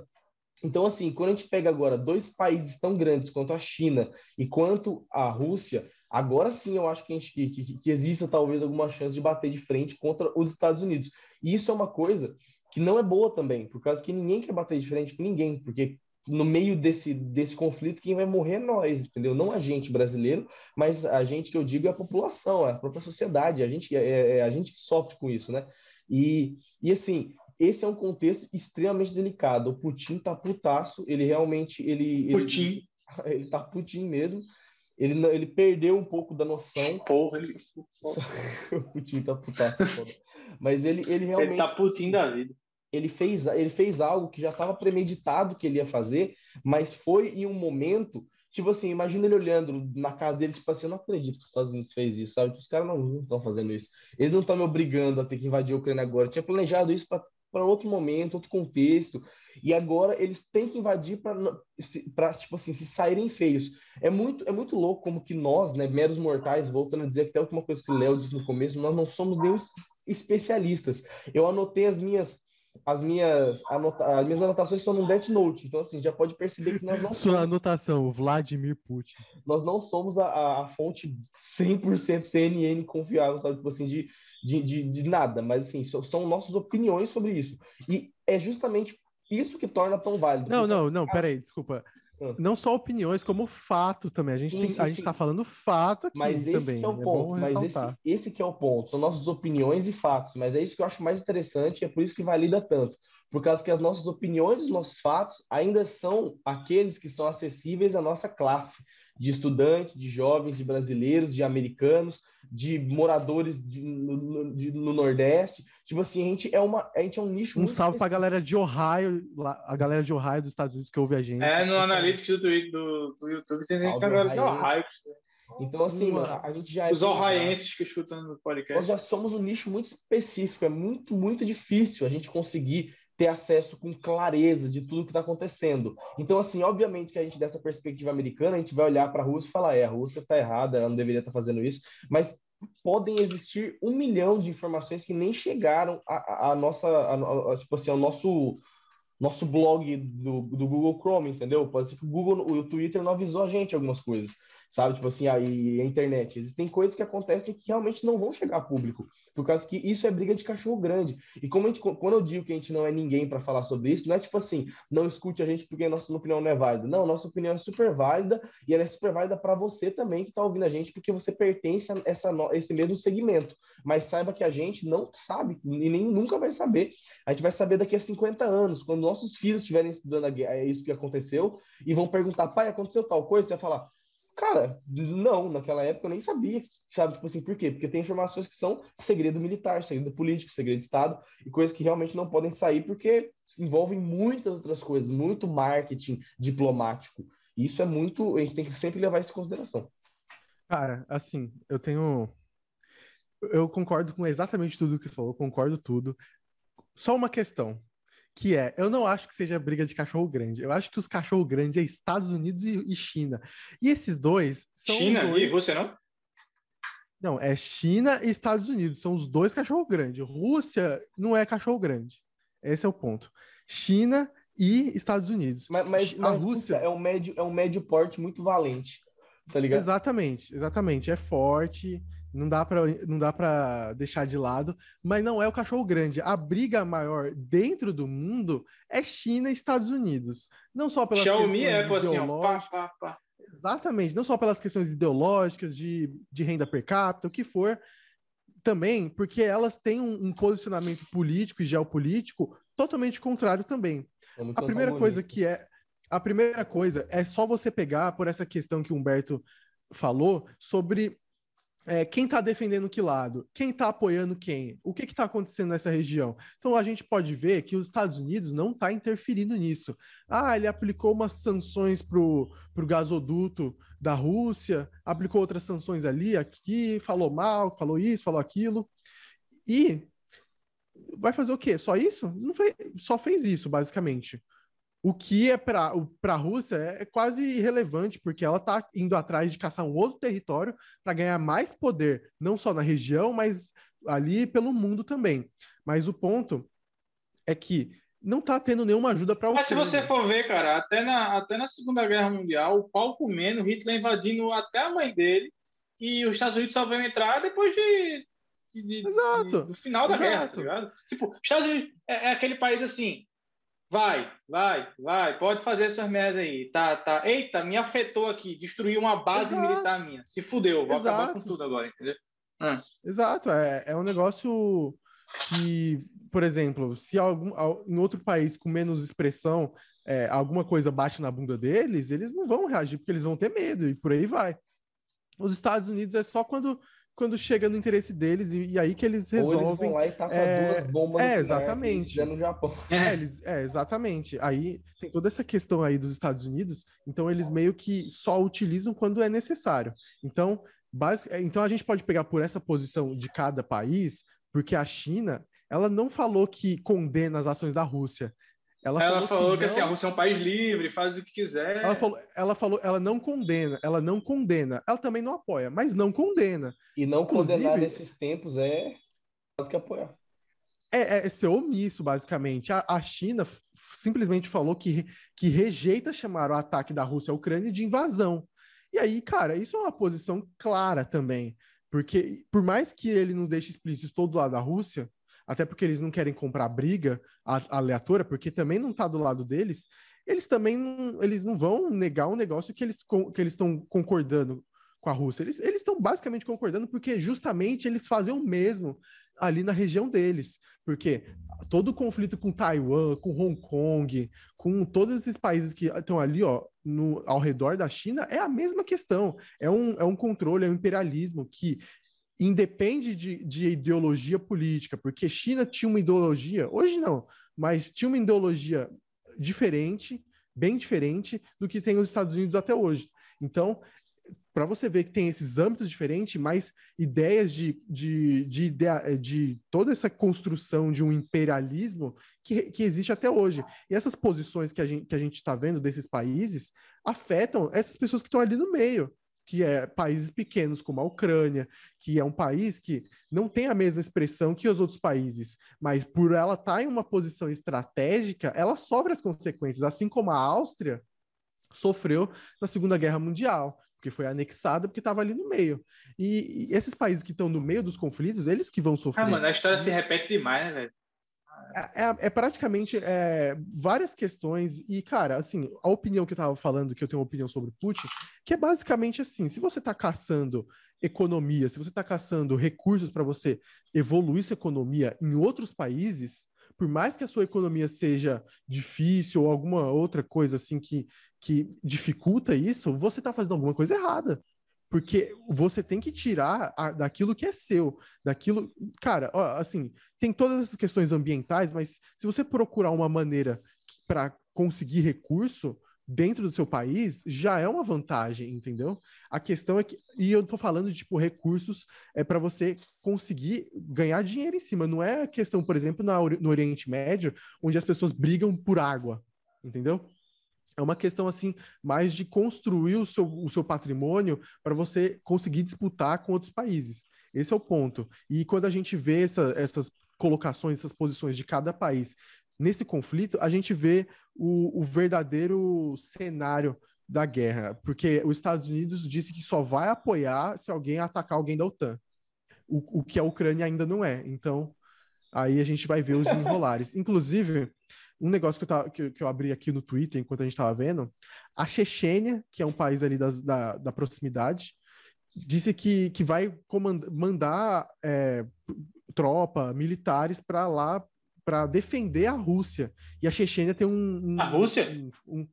S2: Então, assim, quando a gente pega agora dois países tão grandes quanto a China e quanto a Rússia, Agora sim, eu acho que, a gente, que, que, que exista talvez alguma chance de bater de frente contra os Estados Unidos. E isso é uma coisa que não é boa também, por causa que ninguém quer bater de frente com ninguém, porque no meio desse, desse conflito, quem vai morrer é nós, entendeu? Não a gente brasileiro, mas a gente que eu digo é a população, é a própria sociedade, a gente, é, é, é a gente que sofre com isso, né? E, e assim, esse é um contexto extremamente delicado. O Putin tá putaço, ele realmente, ele...
S3: Putin.
S2: Ele, ele tá Putin mesmo, ele, ele perdeu um pouco da noção.
S3: Porra, ele.
S2: o Putin tá putaço, foda. Mas ele, ele realmente. Ele
S3: tá putinho da vida.
S2: Ele fez, ele fez algo que já estava premeditado que ele ia fazer, mas foi em um momento. Tipo assim, imagina ele olhando na casa dele, tipo assim, eu não acredito que os Estados Unidos fez isso, sabe? Os caras não estão fazendo isso. Eles não estão me obrigando a ter que invadir a Ucrânia agora. Eu tinha planejado isso para para outro momento, outro contexto. E agora eles têm que invadir para tipo assim, se saírem feios. É muito, é muito louco como que nós, né, meros mortais, voltando a dizer até a última coisa que o Léo disse no começo, nós não somos nenhum especialistas. Eu anotei as minhas as minhas, anota as minhas anotações estão no Death Note. Então, assim, já pode perceber que nós não
S1: Sua somos... anotação, Vladimir Putin.
S2: Nós não somos a, a, fonte 100% CNN confiável, sabe? Tipo assim, de, de, de, de nada. Mas, assim, so, são nossas opiniões sobre isso. E é justamente isso que torna tão válido.
S1: Não, não, não, peraí, desculpa. Ah. Não só opiniões, como fato também. A gente, sim, tem, sim, a gente está falando fato aqui
S2: mas esse
S1: também.
S2: Que é o é ponto. É mas esse, esse que é o ponto. São nossas opiniões e fatos. Mas é isso que eu acho mais interessante e é por isso que valida tanto. Por causa que as nossas opiniões, os nossos fatos ainda são aqueles que são acessíveis à nossa classe de estudantes, de jovens, de brasileiros, de americanos, de moradores de, no, de, no, Nordeste. Tipo assim, a gente é uma, a gente é um nicho.
S1: Um salve para a galera de Ohio, a galera de Ohio dos Estados Unidos que ouve a gente.
S3: É, no Analytics do, do, do YouTube tem gente que a galera de Ohio.
S2: Então, assim, mano, a gente já é.
S3: Os ohaienses que escutam no podcast.
S2: Nós já somos um nicho muito específico. É muito, muito difícil a gente conseguir ter acesso com clareza de tudo que está acontecendo. Então, assim, obviamente que a gente, dessa perspectiva americana, a gente vai olhar para a Rússia e falar: é, a Rússia está errada, ela não deveria estar tá fazendo isso, mas podem existir um milhão de informações que nem chegaram a nossa, a, a, tipo assim, ao nosso nosso blog do, do Google Chrome, entendeu? Pode ser que o Google, o Twitter não avisou a gente algumas coisas sabe? Tipo assim, aí a internet. Existem coisas que acontecem que realmente não vão chegar a público, por causa que isso é briga de cachorro grande. E como a gente, quando eu digo que a gente não é ninguém para falar sobre isso, não é tipo assim, não escute a gente porque a nossa opinião não é válida. Não, nossa opinião é super válida e ela é super válida para você também que está ouvindo a gente, porque você pertence a essa, esse mesmo segmento. Mas saiba que a gente não sabe e nem nunca vai saber. A gente vai saber daqui a 50 anos, quando nossos filhos estiverem estudando é isso que aconteceu e vão perguntar, pai, aconteceu tal coisa, você vai falar, Cara, não, naquela época eu nem sabia, sabe? Tipo assim, por quê? Porque tem informações que são segredo militar, segredo político, segredo de Estado, e coisas que realmente não podem sair porque envolvem muitas outras coisas, muito marketing diplomático. E isso é muito. A gente tem que sempre levar isso em consideração.
S1: Cara, assim, eu tenho. Eu concordo com exatamente tudo que você falou, concordo tudo. Só uma questão que é, eu não acho que seja briga de cachorro grande. Eu acho que os cachorro grandes é Estados Unidos e, e China. E esses dois são
S3: China
S1: dois...
S3: e Rússia, não?
S1: Não, é China e Estados Unidos, são os dois cachorro grandes. Rússia não é cachorro grande. Esse é o ponto. China e Estados Unidos.
S2: Mas, mas, a mas Rússia é um médio é um médio porte muito valente, tá ligado?
S1: Exatamente, exatamente. É forte, não dá para não dá para deixar de lado, mas não é o cachorro grande. A briga maior dentro do mundo é China e Estados Unidos. Não só pelas
S3: Xiaomi questões é, ideológicas. Assim, pá, pá, pá.
S1: Exatamente, não só pelas questões ideológicas de, de renda per capita, o que for, também porque elas têm um, um posicionamento político e geopolítico totalmente contrário também. A primeira coisa que é a primeira coisa é só você pegar por essa questão que o Humberto falou sobre é, quem está defendendo que lado, quem está apoiando quem, o que está acontecendo nessa região. Então a gente pode ver que os Estados Unidos não está interferindo nisso. Ah, ele aplicou umas sanções para o gasoduto da Rússia, aplicou outras sanções ali, aqui, falou mal, falou isso, falou aquilo. E vai fazer o quê? Só isso? Não fez, só fez isso, basicamente. O que é para a Rússia é, é, quase irrelevante, porque ela está indo atrás de caçar um outro território para ganhar mais poder, não só na região, mas ali pelo mundo também. Mas o ponto é que não está tendo nenhuma ajuda para o
S3: Mas se você for ver, cara, até na, até na Segunda Guerra Mundial, o pau comendo, Hitler invadindo até a mãe dele, e os Estados Unidos só vão entrar depois de, de, de,
S1: Exato.
S3: De, do final da
S1: Exato.
S3: guerra, tá ligado? Tipo, Estados Unidos é, é aquele país assim, Vai, vai, vai, pode fazer suas merdas aí. Tá, tá. Eita, me afetou aqui, destruiu uma base Exato. militar minha. Se fudeu, vou Exato. acabar com tudo agora, entendeu?
S1: Hum. Exato, é, é um negócio que, por exemplo, se algum, em outro país com menos expressão é, alguma coisa bate na bunda deles, eles não vão reagir porque eles vão ter medo e por aí vai. Os Estados Unidos é só quando quando chega no interesse deles e, e aí que eles resolvem. Ou eles vão
S2: lá e tacam é, duas bombas
S1: é, exatamente.
S2: no Japão.
S1: É, eles, é, exatamente. Aí tem toda essa questão aí dos Estados Unidos, então eles meio que só utilizam quando é necessário. Então, base, é, então a gente pode pegar por essa posição de cada país, porque a China ela não falou que condena as ações da Rússia.
S3: Ela, ela falou, falou, que, que assim, a Rússia é um país livre, faz o que quiser.
S1: Ela falou, ela falou, ela não condena, ela não condena. Ela também não apoia, mas não condena.
S2: E não Inclusive, condenar nesses tempos é quase que apoiar.
S1: É, é, ser omisso, basicamente. A, a, China simplesmente falou que, que rejeita chamar o ataque da Rússia à Ucrânia de invasão. E aí, cara, isso é uma posição clara também. Porque, por mais que ele não deixe explícito todo lado da Rússia, até porque eles não querem comprar briga aleatória, porque também não está do lado deles, eles também não, eles não vão negar um negócio que eles que eles estão concordando com a Rússia. Eles estão basicamente concordando porque justamente eles fazem o mesmo ali na região deles. Porque todo o conflito com Taiwan, com Hong Kong, com todos esses países que estão ali ó, no, ao redor da China, é a mesma questão. É um, é um controle, é um imperialismo que independe de, de ideologia política, porque China tinha uma ideologia, hoje não, mas tinha uma ideologia diferente, bem diferente do que tem os Estados Unidos até hoje. Então, para você ver que tem esses âmbitos diferentes, mais ideias de, de, de, de toda essa construção de um imperialismo que, que existe até hoje. E essas posições que a gente está vendo desses países afetam essas pessoas que estão ali no meio que é países pequenos como a Ucrânia, que é um país que não tem a mesma expressão que os outros países, mas por ela estar tá em uma posição estratégica, ela sofre as consequências, assim como a Áustria sofreu na Segunda Guerra Mundial, porque foi anexada porque estava ali no meio. E, e, esses países que estão no meio dos conflitos, eles que vão sofrer. Ah,
S3: mano, a história se repete demais, né, velho?
S1: É, é, é, praticamente é, várias questões, e, cara, assim, a opinião que eu tava falando, que eu tenho uma opinião sobre Putin, que é basicamente assim: se você tá caçando economia, se você tá caçando recursos para você evoluir sua economia em outros países, por mais que a sua economia seja difícil ou alguma outra coisa assim que, que dificulta isso, você tá fazendo alguma coisa errada porque você tem que tirar a, daquilo que é seu, daquilo. Cara, ó, assim, tem todas essas questões ambientais, mas se você procurar uma maneira para conseguir recurso dentro do seu país, já é uma vantagem, entendeu? A questão é que, e eu tô falando de tipo recursos é para você conseguir ganhar dinheiro em cima, não é a questão, por exemplo, na, no Oriente Médio, onde as pessoas brigam por água, entendeu? É uma questão assim mais de construir o seu, o seu patrimônio para você conseguir disputar com outros países. Esse é o ponto. E quando a gente vê essa, essas colocações, essas posições de cada país nesse conflito, a gente vê o, o verdadeiro cenário da guerra, porque os Estados Unidos disse que só vai apoiar se alguém atacar alguém da OTAN, o, o que a Ucrânia ainda não é. Então, aí a gente vai ver os enrolares. Inclusive, um negócio que eu, tava, que, que, eu abri aqui no Twitter enquanto a gente estava vendo, a Chechênia, que é um país ali das, da, da proximidade, disse que, que vai mandar é, tropa, militares para lá para defender a Rússia. E a Chechênia tem um. um
S3: a Rússia?
S1: Um, um,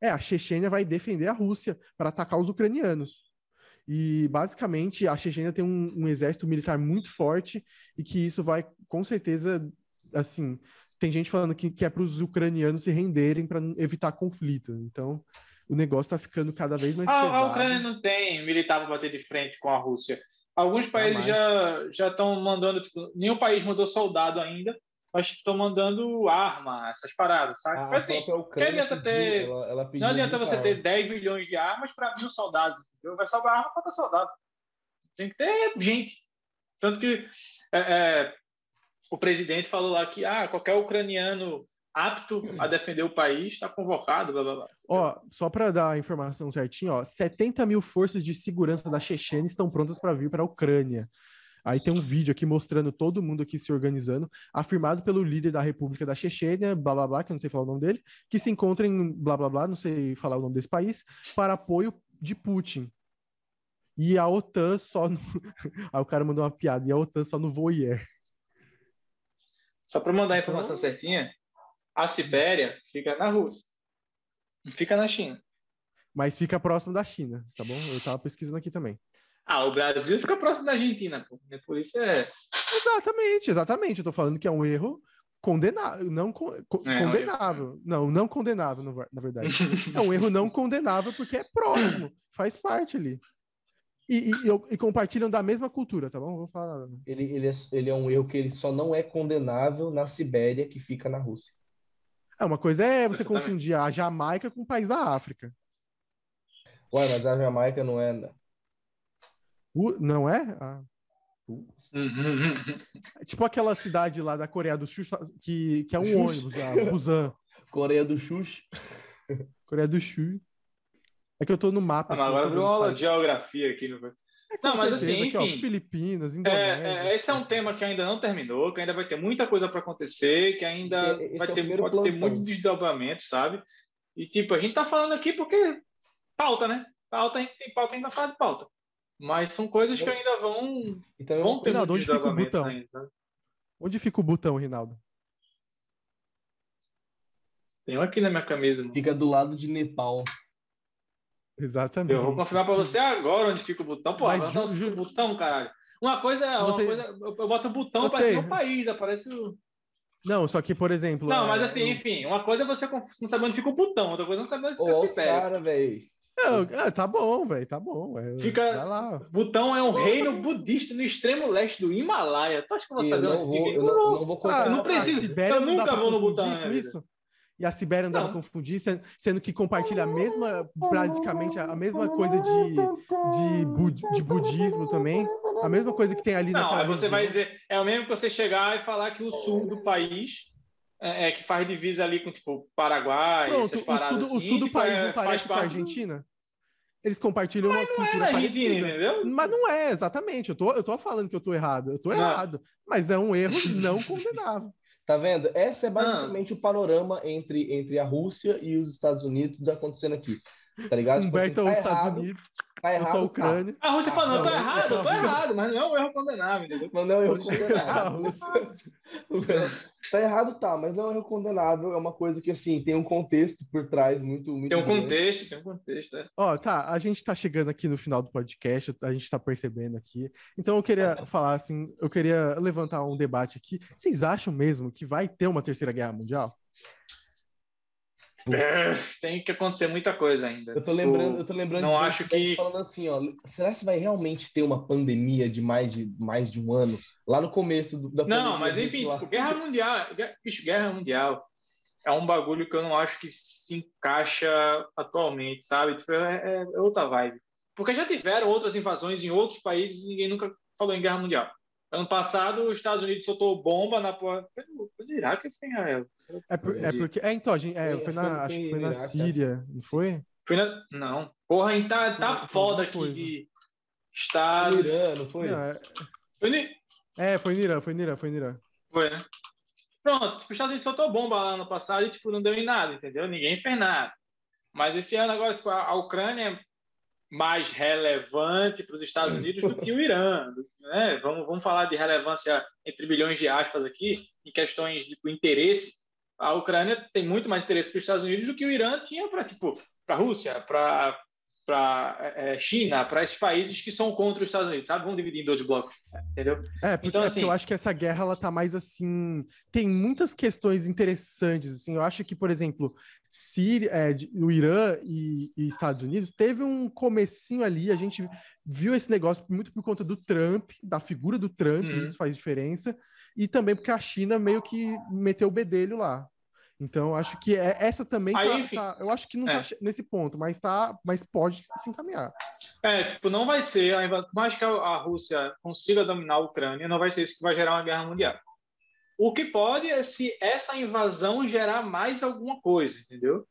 S1: é, a Chechênia vai defender a Rússia para atacar os ucranianos. E basicamente a Chechênia tem um, exército militar muito forte e que isso vai, com certeza, assim, tem gente falando que, que é para os ucranianos se renderem para evitar conflito. Então, o negócio está ficando cada vez mais
S3: ah,
S1: pesado.
S3: A Ucrânia não tem militar para bater de frente com a Rússia. Alguns países já já estão mandando, tipo, nenhum país mandou soldado ainda, mas estão mandando arma, essas paradas, sabe? Ah, assim, não adianta ter, ela, ela não adianta você ter 10 milhões de armas para mil soldados, entendeu? Vai sobrar arma para soldado. Tem que ter gente. Tanto que é, é, o presidente falou lá que ah, qualquer ucraniano apto a defender o país está convocado, blá blá blá.
S1: Ó, só para dar a informação certinho, ó, 70 mil forças de segurança da Chechênia estão prontas para vir para a Ucrânia. Aí tem um vídeo aqui mostrando todo mundo aqui se organizando, afirmado pelo líder da República da Chechênia, blá blá blá, que eu não sei falar o nome dele, que se encontra em blá blá blá, não sei falar o nome desse país, para apoio de Putin. E a OTAN só no... Aí o cara mandou uma piada, e a OTAN só no voyeur.
S3: Só para mandar a informação então... certinha, a Sibéria fica na Rússia, não fica na China.
S1: Mas fica próximo da China, tá bom? Eu estava pesquisando aqui também.
S3: Ah, o Brasil fica próximo da Argentina, pô. Né? Por isso é.
S1: Exatamente, exatamente. Eu tô falando que é um erro condenável, não co é, condenável. Não, não condenável, na verdade. é um erro não condenável porque é próximo, faz parte ali. e, e, e, compartilham da mesma cultura, tá bom? Vou falar.
S2: Ele, ele, é, ele é um erro que ele só não é condenável na Sibéria, que fica na Rússia.
S1: É, uma coisa é você confundir a Jamaica com o país da África.
S2: Ué, mas a Jamaica não é. Né?
S1: não é? Ah. tipo aquela cidade lá da Coreia do Sul que, que é um Xuxa. ônibus, a Busan.
S2: Coreia do Xuxa.
S1: Coreia do Sul. É que eu tô no mapa.
S3: Ah, agora virou uma aula de geografia aqui. No... É, não, mas assim, enfim. Aqui,
S1: ó, Filipinas,
S3: é, Indonésia. É, é, esse é um tema que ainda não terminou, que ainda vai ter muita coisa para acontecer, que ainda esse, esse vai ter, pode plantão. ter muito desdobramento, sabe? E tipo, a gente tá falando aqui porque pauta, né? Pauta, a gente tem pauta ainda fala de pauta. Mas são coisas que ainda vão, então, vão ter
S1: Rinaldo, onde fica o botão? Ainda. Onde fica o botão, Rinaldo?
S3: Tem um aqui na minha camisa. Mano.
S2: Fica do lado de Nepal.
S1: Exatamente.
S3: Eu vou confirmar para você agora onde fica o botão. Pô, Mas, ju, ju... o botão, caralho. Uma coisa é. Uma coisa, eu boto o botão, aparece o país, aparece o.
S1: Não, só que, por exemplo.
S3: Não, é... mas assim, enfim, uma coisa é você não saber onde fica o botão, outra coisa é não saber onde fica
S2: o cara, velho.
S1: É, tá bom, velho, tá bom.
S3: Véio. Fica. Lá. Butão é um reino budista no extremo leste do Himalaia. Tu acha que eu vou saber onde fica?
S2: Eu não, não vou contar.
S3: Ah, não preciso. Eu nunca vou no Butão.
S1: Isso e a Sibéria pra confundir, sendo que compartilha a mesma, praticamente a mesma coisa de, de, bud, de budismo também, a mesma coisa que tem ali
S3: não, naquela você região. vai dizer, é o mesmo que você chegar e falar que o sul do país é, é que faz divisa ali com, tipo, Paraguai,
S1: Pronto, o sul, do, assim, o sul do tipo, país é, não parece com a Argentina? Eles compartilham mas uma cultura é parecida. Entendeu? Mas não é, exatamente. Eu tô, eu tô falando que eu tô errado. Eu tô não. errado. Mas é um erro não condenável.
S2: Tá vendo? Essa é basicamente ah. o panorama entre, entre a Rússia e os Estados Unidos acontecendo aqui. Tá ligado?
S1: Humberto tipo, assim, tá é os Estados Unidos. Tá errado, eu sou a Ucrânia.
S3: Tá. A Rússia falou, não, tô errado, eu tô errado, mas não é um erro condenável, entendeu? Mas não é um erro condenável.
S2: tá errado, tá, mas não é um erro condenável, é uma coisa que, assim, tem um contexto por trás muito, muito
S3: Tem um grande. contexto, tem um contexto, é.
S1: Ó, tá, a gente tá chegando aqui no final do podcast, a gente tá percebendo aqui, então eu queria falar, assim, eu queria levantar um debate aqui. Vocês acham mesmo que vai ter uma terceira guerra mundial?
S3: É, tem que acontecer muita coisa ainda.
S2: Eu tô lembrando, eu tô lembrando
S3: não acho que
S2: falando assim, ó, será que vai realmente ter uma pandemia de mais de mais de um ano lá no começo do, da
S3: Não, mas enfim, tipo, guerra mundial, bicho, guerra mundial é um bagulho que eu não acho que se encaixa atualmente, sabe? Tipo, é, é outra vibe. Porque já tiveram outras invasões em outros países e ninguém nunca falou em guerra mundial. Ano passado, os Estados Unidos soltou bomba na porta. Foi no Iraque ou foi em Israel?
S1: É, por, é porque. É, então, a gente, é, foi na, acho que foi na Síria, não foi?
S3: Foi na, não. Porra, a gente tá, tá foi, foda aqui de Estado.
S2: Foi Irã, não foi? Não,
S1: é... Foi ni... é, foi no Irã, foi no Irã, foi no Irã.
S3: Foi, né? Pronto, os Estados Unidos soltou bomba lá no passado e, tipo, não deu em nada, entendeu? Ninguém fez nada. Mas esse ano agora, tipo, a Ucrânia mais relevante para os Estados Unidos do que o Irã. Né? Vamos, vamos falar de relevância entre bilhões de aspas aqui, em questões de tipo, interesse. A Ucrânia tem muito mais interesse para os Estados Unidos do que o Irã tinha para tipo, a Rússia, para para é, é, China, para esses países que são contra os Estados Unidos, sabe? Vamos dividir em dois blocos, entendeu?
S1: É, porque, então, é assim, eu acho que essa guerra ela tá mais assim, tem muitas questões interessantes, assim. Eu acho que, por exemplo, Síria, é, o Irã e, e, Estados Unidos teve um comecinho ali, a gente viu esse negócio muito por conta do Trump, da figura do Trump, uhum. isso faz diferença, e também porque a China meio que meteu o bedelho lá. Então, acho que é, essa também Aí, tá, tá, Eu acho que não é. tá nesse ponto, mas tá, mas pode se encaminhar.
S3: É, tipo, não vai ser, mais que a Rússia consiga dominar a Ucrânia, não vai ser isso que vai gerar uma guerra mundial. O que pode é se essa invasão gerar mais alguma coisa, entendeu?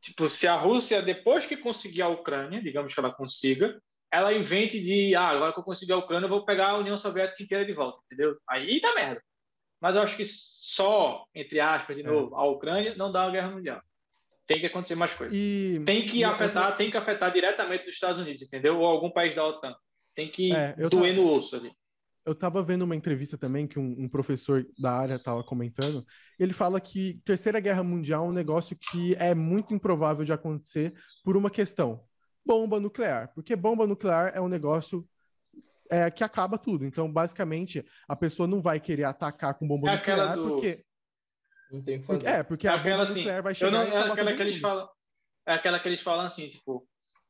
S3: Tipo, se a Rússia, depois que conseguir a Ucrânia, digamos que ela consiga, ela invente de, ah, agora que eu consegui a Ucrânia, eu vou pegar a União Soviética inteira de volta, entendeu? Aí dá merda. Mas eu acho que só, entre aspas, de é. novo, a Ucrânia não dá uma guerra mundial. Tem que acontecer mais coisas. E... Tem que e afetar, tem que afetar diretamente os Estados Unidos, entendeu? Ou algum país da OTAN. Tem que é, doer no osso ali.
S1: Eu estava vendo uma entrevista também que um, um professor da área estava comentando. Ele fala que Terceira Guerra Mundial é um negócio que é muito improvável de acontecer por uma questão: bomba nuclear. Porque bomba nuclear é um negócio é, que acaba tudo. Então, basicamente, a pessoa não vai querer atacar com bomba é nuclear do... porque.
S2: Não tem que fazer.
S1: É, porque é a bomba assim, nuclear vai chegar. Não,
S3: é aquela que eles falam. É aquela que eles falam assim, tipo,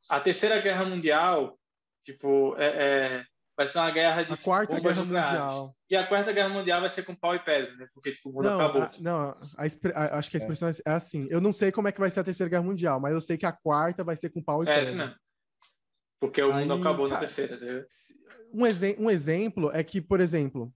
S3: a terceira guerra mundial Tipo, é, é, vai ser uma guerra de
S1: a quarta
S3: bombas
S1: guerra
S3: nucleares.
S1: mundial.
S3: E a quarta guerra mundial vai ser com pau e pedra, né? Porque tipo, o mundo
S1: Não,
S3: acabou.
S1: a, não a a- acho que a expressão é. é assim. Eu não sei como é que vai ser a terceira guerra mundial, mas eu sei que a quarta vai ser com pau e
S3: É
S1: pedra.
S3: assim mesmo. Porque o mundo
S1: Aí,
S3: acabou na
S1: cara,
S3: terceira, entendeu?
S1: Se- Um, exe- um exemplo é que, por exemplo,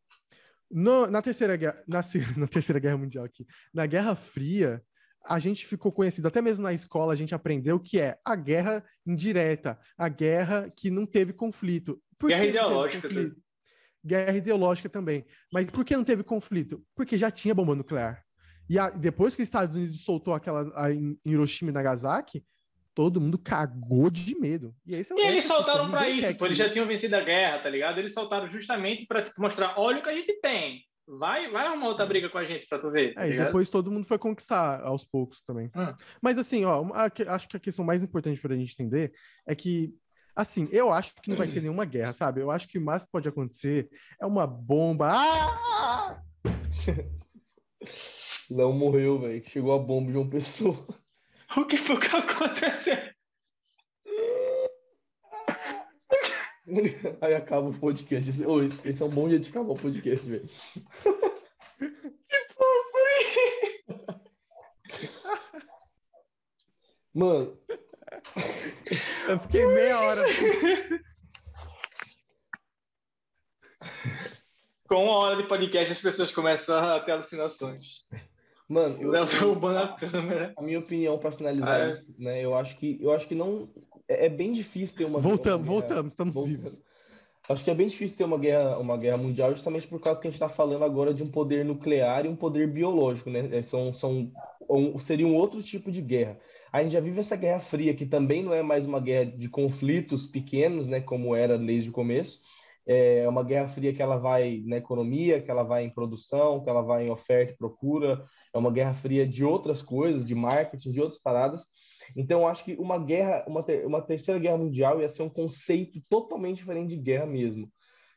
S1: no- na, terceira guerra, na, na terceira guerra mundial aqui, na Guerra Fria, a gente ficou conhecido, até mesmo na escola a gente aprendeu que é a guerra indireta, a guerra que não teve conflito. Por
S3: Guerra ideológica,
S1: conflito? Guerra ideológica também. Mas por que não teve conflito? Porque já tinha bomba nuclear. E a- depois que os Estados Unidos soltou aquela a- em Hiroshima e Nagasaki, todo mundo cagou de medo. E, é-
S3: E eles soltaram pra
S1: ninguém
S3: isso, pô, eles já tinham vencido a guerra, tá ligado? Eles soltaram justamente pra tipo, mostrar, olha o que a gente tem. Vai, vai arrumar outra briga com a gente pra tu ver. Tá
S1: É, e depois todo mundo foi conquistar aos poucos também.
S3: Hum.
S1: Mas assim, ó, acho que a questão mais importante para a gente entender é que, assim, eu acho que não vai ter nenhuma guerra, sabe? Eu acho que o mais que pode acontecer é uma bomba. Ah!
S2: Léo morreu, velho. que Chegou a bomba de uma pessoa.
S3: O que foi que aconteceu?
S2: Aí acaba o podcast. Esse, ô, esse, esse é um bom jeito de acabar o podcast, velho. Mano,
S1: Eu fiquei meia hora.
S3: Com uma hora de podcast, as pessoas começam a ter alucinações.
S2: Mano, eu,
S3: Léo derrubando a câmera.
S2: a minha opinião para finalizar,
S3: Ah, é.
S2: isso, né? Eu acho que eu acho que não é, é bem difícil ter uma
S1: Voltamos,
S2: guerra-
S1: voltamos, estamos
S2: Voltando.
S1: vivos.
S2: Acho que é bem difícil ter uma guerra, uma guerra mundial, justamente por causa que a gente está falando agora de um poder nuclear e um poder biológico, né? É, São, são, um, seria um outro tipo de guerra. A gente já vive essa guerra fria, que também não é mais uma guerra de conflitos pequenos, né? Como era desde o começo. É uma guerra fria que ela vai na economia, que ela vai em produção, que ela vai em oferta e procura. É uma guerra fria de outras coisas, de marketing, de outras paradas. Então, eu acho que uma guerra, uma, ter- uma terceira guerra mundial ia ser um conceito totalmente diferente de guerra mesmo.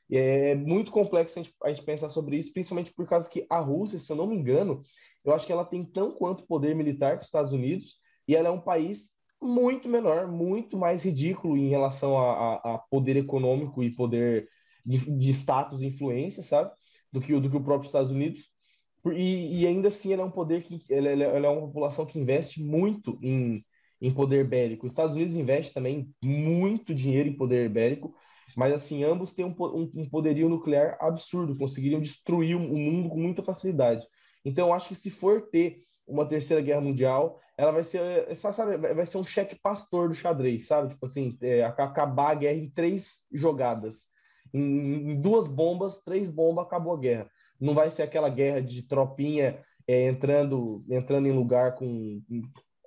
S2: E é muito complexo a gente, a gente pensar sobre isso, principalmente por causa que a Rússia, se eu não me engano, eu acho que ela tem tão quanto poder militar que os Estados Unidos, e ela é um país muito menor, muito mais ridículo em relação a, a- a poder econômico e poder de, de status e influência, sabe? Do que, do que o próprio Estados Unidos. E, e ainda assim, ela é um poder que ela, é uma população que investe muito em, em poder bélico. Os Estados Unidos investe também muito dinheiro em poder bélico, mas assim, ambos têm um, um, um poderio nuclear absurdo, conseguiriam destruir o mundo com muita facilidade. Então, eu acho que se for ter uma terceira guerra mundial, ela vai ser, é, sabe, vai ser um cheque pastor do xadrez, sabe? Tipo assim, é, ac- acabar a guerra em três jogadas. Em, em duas bombas, três bombas, acabou a guerra. Não vai ser aquela guerra de tropinha é, entrando, entrando em lugar com,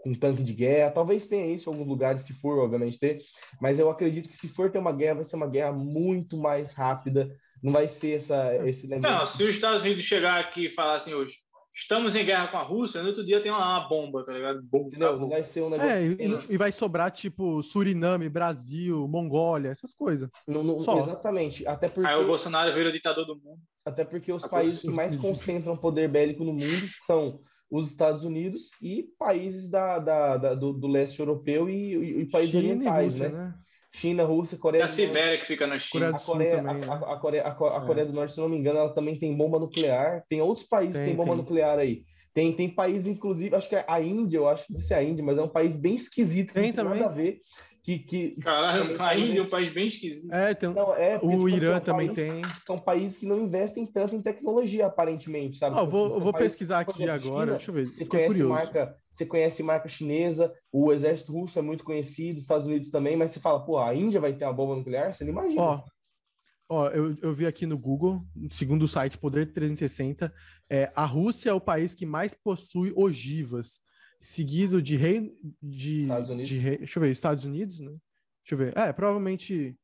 S2: com tanque de guerra. Talvez tenha isso em alguns lugares, se for, obviamente, ter. Mas eu acredito que se for ter uma guerra, vai ser uma guerra muito mais rápida. Não vai ser essa, esse negócio.
S3: Não, se os Estados Unidos chegar aqui e falar assim hoje, estamos em guerra com a Rússia, no outro dia tem uma, uma bomba, tá ligado? Bomba.
S2: Não, não vai ser um negócio.
S1: É, e, e vai sobrar, tipo, Suriname, Brasil, Mongólia, essas coisas.
S2: não-
S1: só.
S2: exatamente. Até porque,
S3: Aí o Bolsonaro vira o ditador do mundo.
S2: até porque os
S3: A
S2: países que mais concentram poder bélico no mundo são os Estados Unidos e países da, da- da- do, do leste europeu e, e- e países
S1: China e
S2: orientais,
S1: Rússia,
S2: né?
S1: né?
S2: China, Rússia,
S3: É
S2: Coreia
S3: a
S2: do Norte.
S3: Sibéria que fica na China.
S1: Coreia do
S2: A Coreia,
S1: também,
S2: a-
S1: né?
S2: a, a Coreia, a a
S1: É.
S2: Coreia do Norte, se não me engano, ela também tem bomba nuclear. Tem outros países que
S1: Tem,
S2: têm bomba
S1: tem.
S2: nuclear aí. Tem, tem países, inclusive, acho que é a Índia, eu acho que disse a Índia, mas é um país bem esquisito, que
S1: Tem
S2: não tem
S1: também.
S2: nada a ver. Que, que,
S3: Caralho, a Índia é um país bem esquisito.
S1: É, tem,
S2: não, é, porque,
S1: o
S2: tipo assim,
S1: Irã
S2: é um
S1: também
S2: país-
S1: tem.
S2: São países que não investem tanto em tecnologia, aparentemente, sabe?
S1: Eu
S2: Tipo
S1: vou,
S2: assim,
S1: vou
S2: países-
S1: pesquisar aqui
S2: exemplo,
S1: agora.
S2: China,
S1: Deixa eu ver.
S2: Você conhece,
S1: curioso.
S2: marca, você conhece marca chinesa, o exército russo é muito conhecido, os Estados Unidos também, mas você fala, pô, a Índia vai ter uma bomba nuclear? Você não imagina.
S1: Ó, ó eu, eu vi aqui no Google, segundo o site Poder 360, é, a Rússia é o país que mais possui ogivas, seguido de Reino de,
S2: Estados Unidos.
S1: de Rei- deixa eu ver, Estados Unidos, né? Deixa eu ver. É, provavelmente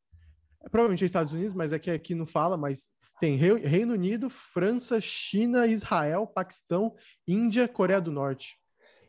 S1: é, provavelmente é Estados Unidos, mas é que aqui não fala, mas tem Rei- Reino Unido, França, China, Israel, Paquistão, Índia, Coreia do Norte.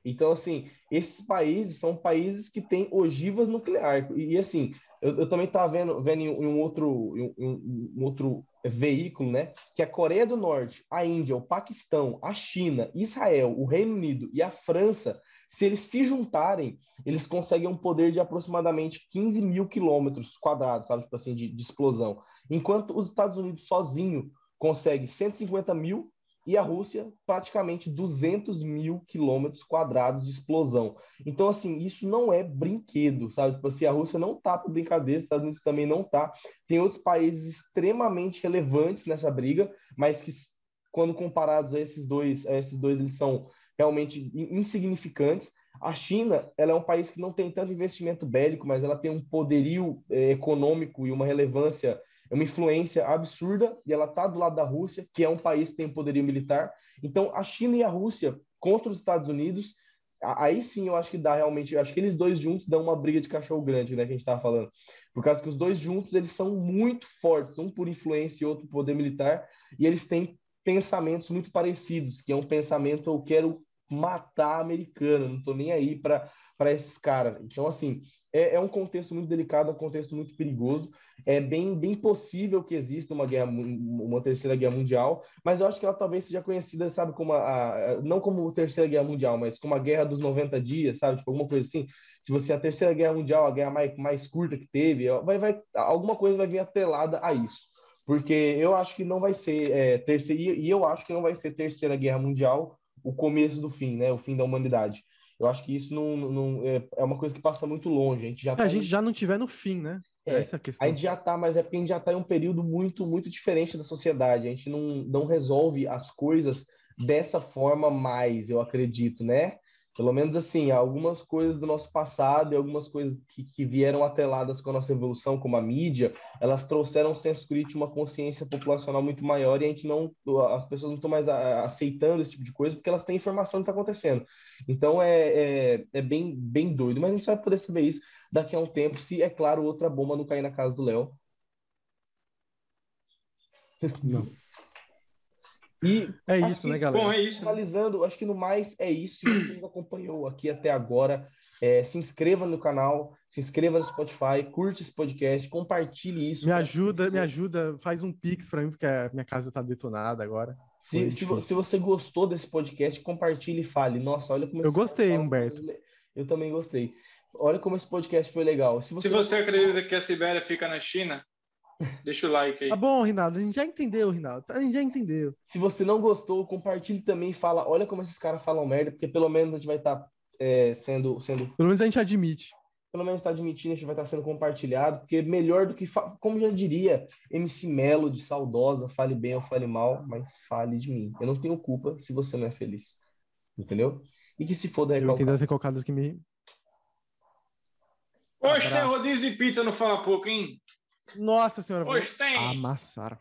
S2: Então, assim, esses países são países que têm ogivas nucleares. E, assim, eu, eu também estava vendo, vendo em, um- outro, em um, um outro veículo, né? Que a Coreia do Norte, a Índia, o Paquistão, a China, Israel, o Reino Unido e a França Se eles se juntarem, eles conseguem um poder de aproximadamente 15 mil quilômetros quadrados, sabe? Tipo assim, de, de explosão. Enquanto os Estados Unidos sozinho consegue 150 mil e a Rússia praticamente 200 mil quilômetros quadrados de explosão. Então, assim, isso não é brinquedo, sabe? Tipo assim, a Rússia não tá para brincadeira, os Estados Unidos também não tá. Tem outros países extremamente relevantes nessa briga, mas que, quando comparados a esses dois, a esses dois, eles são realmente insignificantes. A China, ela é um país que não tem tanto investimento bélico, mas ela tem um poderio eh, econômico e uma relevância é uma influência absurda e ela está do lado da Rússia, que é um país que tem poderio militar. Então, a China e a Rússia contra os Estados Unidos, aí sim eu acho que dá realmente, eu acho que eles dois juntos dão uma briga de cachorro grande, né, que a gente estava falando. Por causa que os dois juntos, eles são muito fortes, um por influência e outro por poder militar, e eles têm pensamentos muito parecidos, que é um pensamento eu quero matar americano, não estou nem aí para para esses caras. Então, assim, é, é, um contexto muito delicado, um contexto muito perigoso. É bem, bem possível que exista uma guerra, uma terceira guerra mundial, mas eu acho que ela talvez seja conhecida, sabe, como a, a não como terceira guerra mundial, mas como a guerra dos 90 dias, sabe, tipo alguma coisa assim. Tipo assim, a terceira guerra mundial, a guerra mais, mais curta que teve, vai, vai, alguma coisa vai vir atrelada a isso. Porque eu acho que não vai ser é, terceira, e eu acho que não vai ser terceira guerra mundial o começo do fim, né? O fim da humanidade. Eu acho que isso não, não é, é, uma coisa que passa muito longe. A gente já
S1: tá a gente já não tiver no fim, né?
S2: É, Essa é a questão. A gente já tá, mas é porque a gente já tá em um período muito, muito diferente da sociedade. A gente não, não resolve as coisas dessa forma mais, eu acredito, né? Pelo menos assim, algumas coisas do nosso passado e algumas coisas que, que vieram atreladas com a nossa evolução, como a mídia, elas trouxeram um senso crítico, uma consciência populacional muito maior e a gente não, as pessoas não estão mais aceitando esse tipo de coisa porque elas têm informação do que está acontecendo. Então é, é, é, bem, bem doido, mas a gente só vai poder saber isso daqui a um tempo, se, é claro, outra bomba não cair na casa do Léo.
S1: Não. E é isso, né, galera?
S2: Bom, é isso. Finalizando, acho que no mais é isso. Se você nos acompanhou aqui até agora, é, se inscreva no canal, se inscreva no Spotify, curte esse podcast, compartilhe isso.
S1: Me ajuda, me ajuda, faz um pix para mim, porque a minha casa tá detonada agora.
S2: Se, se, se, você gostou desse podcast, compartilhe e fale. Nossa, olha como
S1: Eu gostei, Humberto.
S2: Eu também gostei. Olha como esse podcast foi legal.
S3: Se você, se você acredita que a Sibéria fica na China, Deixa o like aí.
S1: Tá bom, Rinaldo. A gente já entendeu, Rinaldo. A gente já entendeu.
S2: Se você não gostou, compartilhe também. Fala, olha como esses caras falam merda, porque pelo menos a gente vai estar tá, é, sendo, sendo.
S1: Pelo menos a gente admite.
S2: Pelo menos está admitindo, a gente vai estar tá sendo compartilhado, porque melhor do que. Como já diria MC Melo de saudosa, fale bem ou fale mal, mas fale de mim. Eu não tenho culpa se você não é feliz. Entendeu? E que se for da
S1: recalcada. Eu entendo as recalcadas que me.
S3: Poxa, rodízio de pizza no Fala Pouco, hein?
S1: Nossa senhora.
S3: Hoje tem.
S1: Amassaram.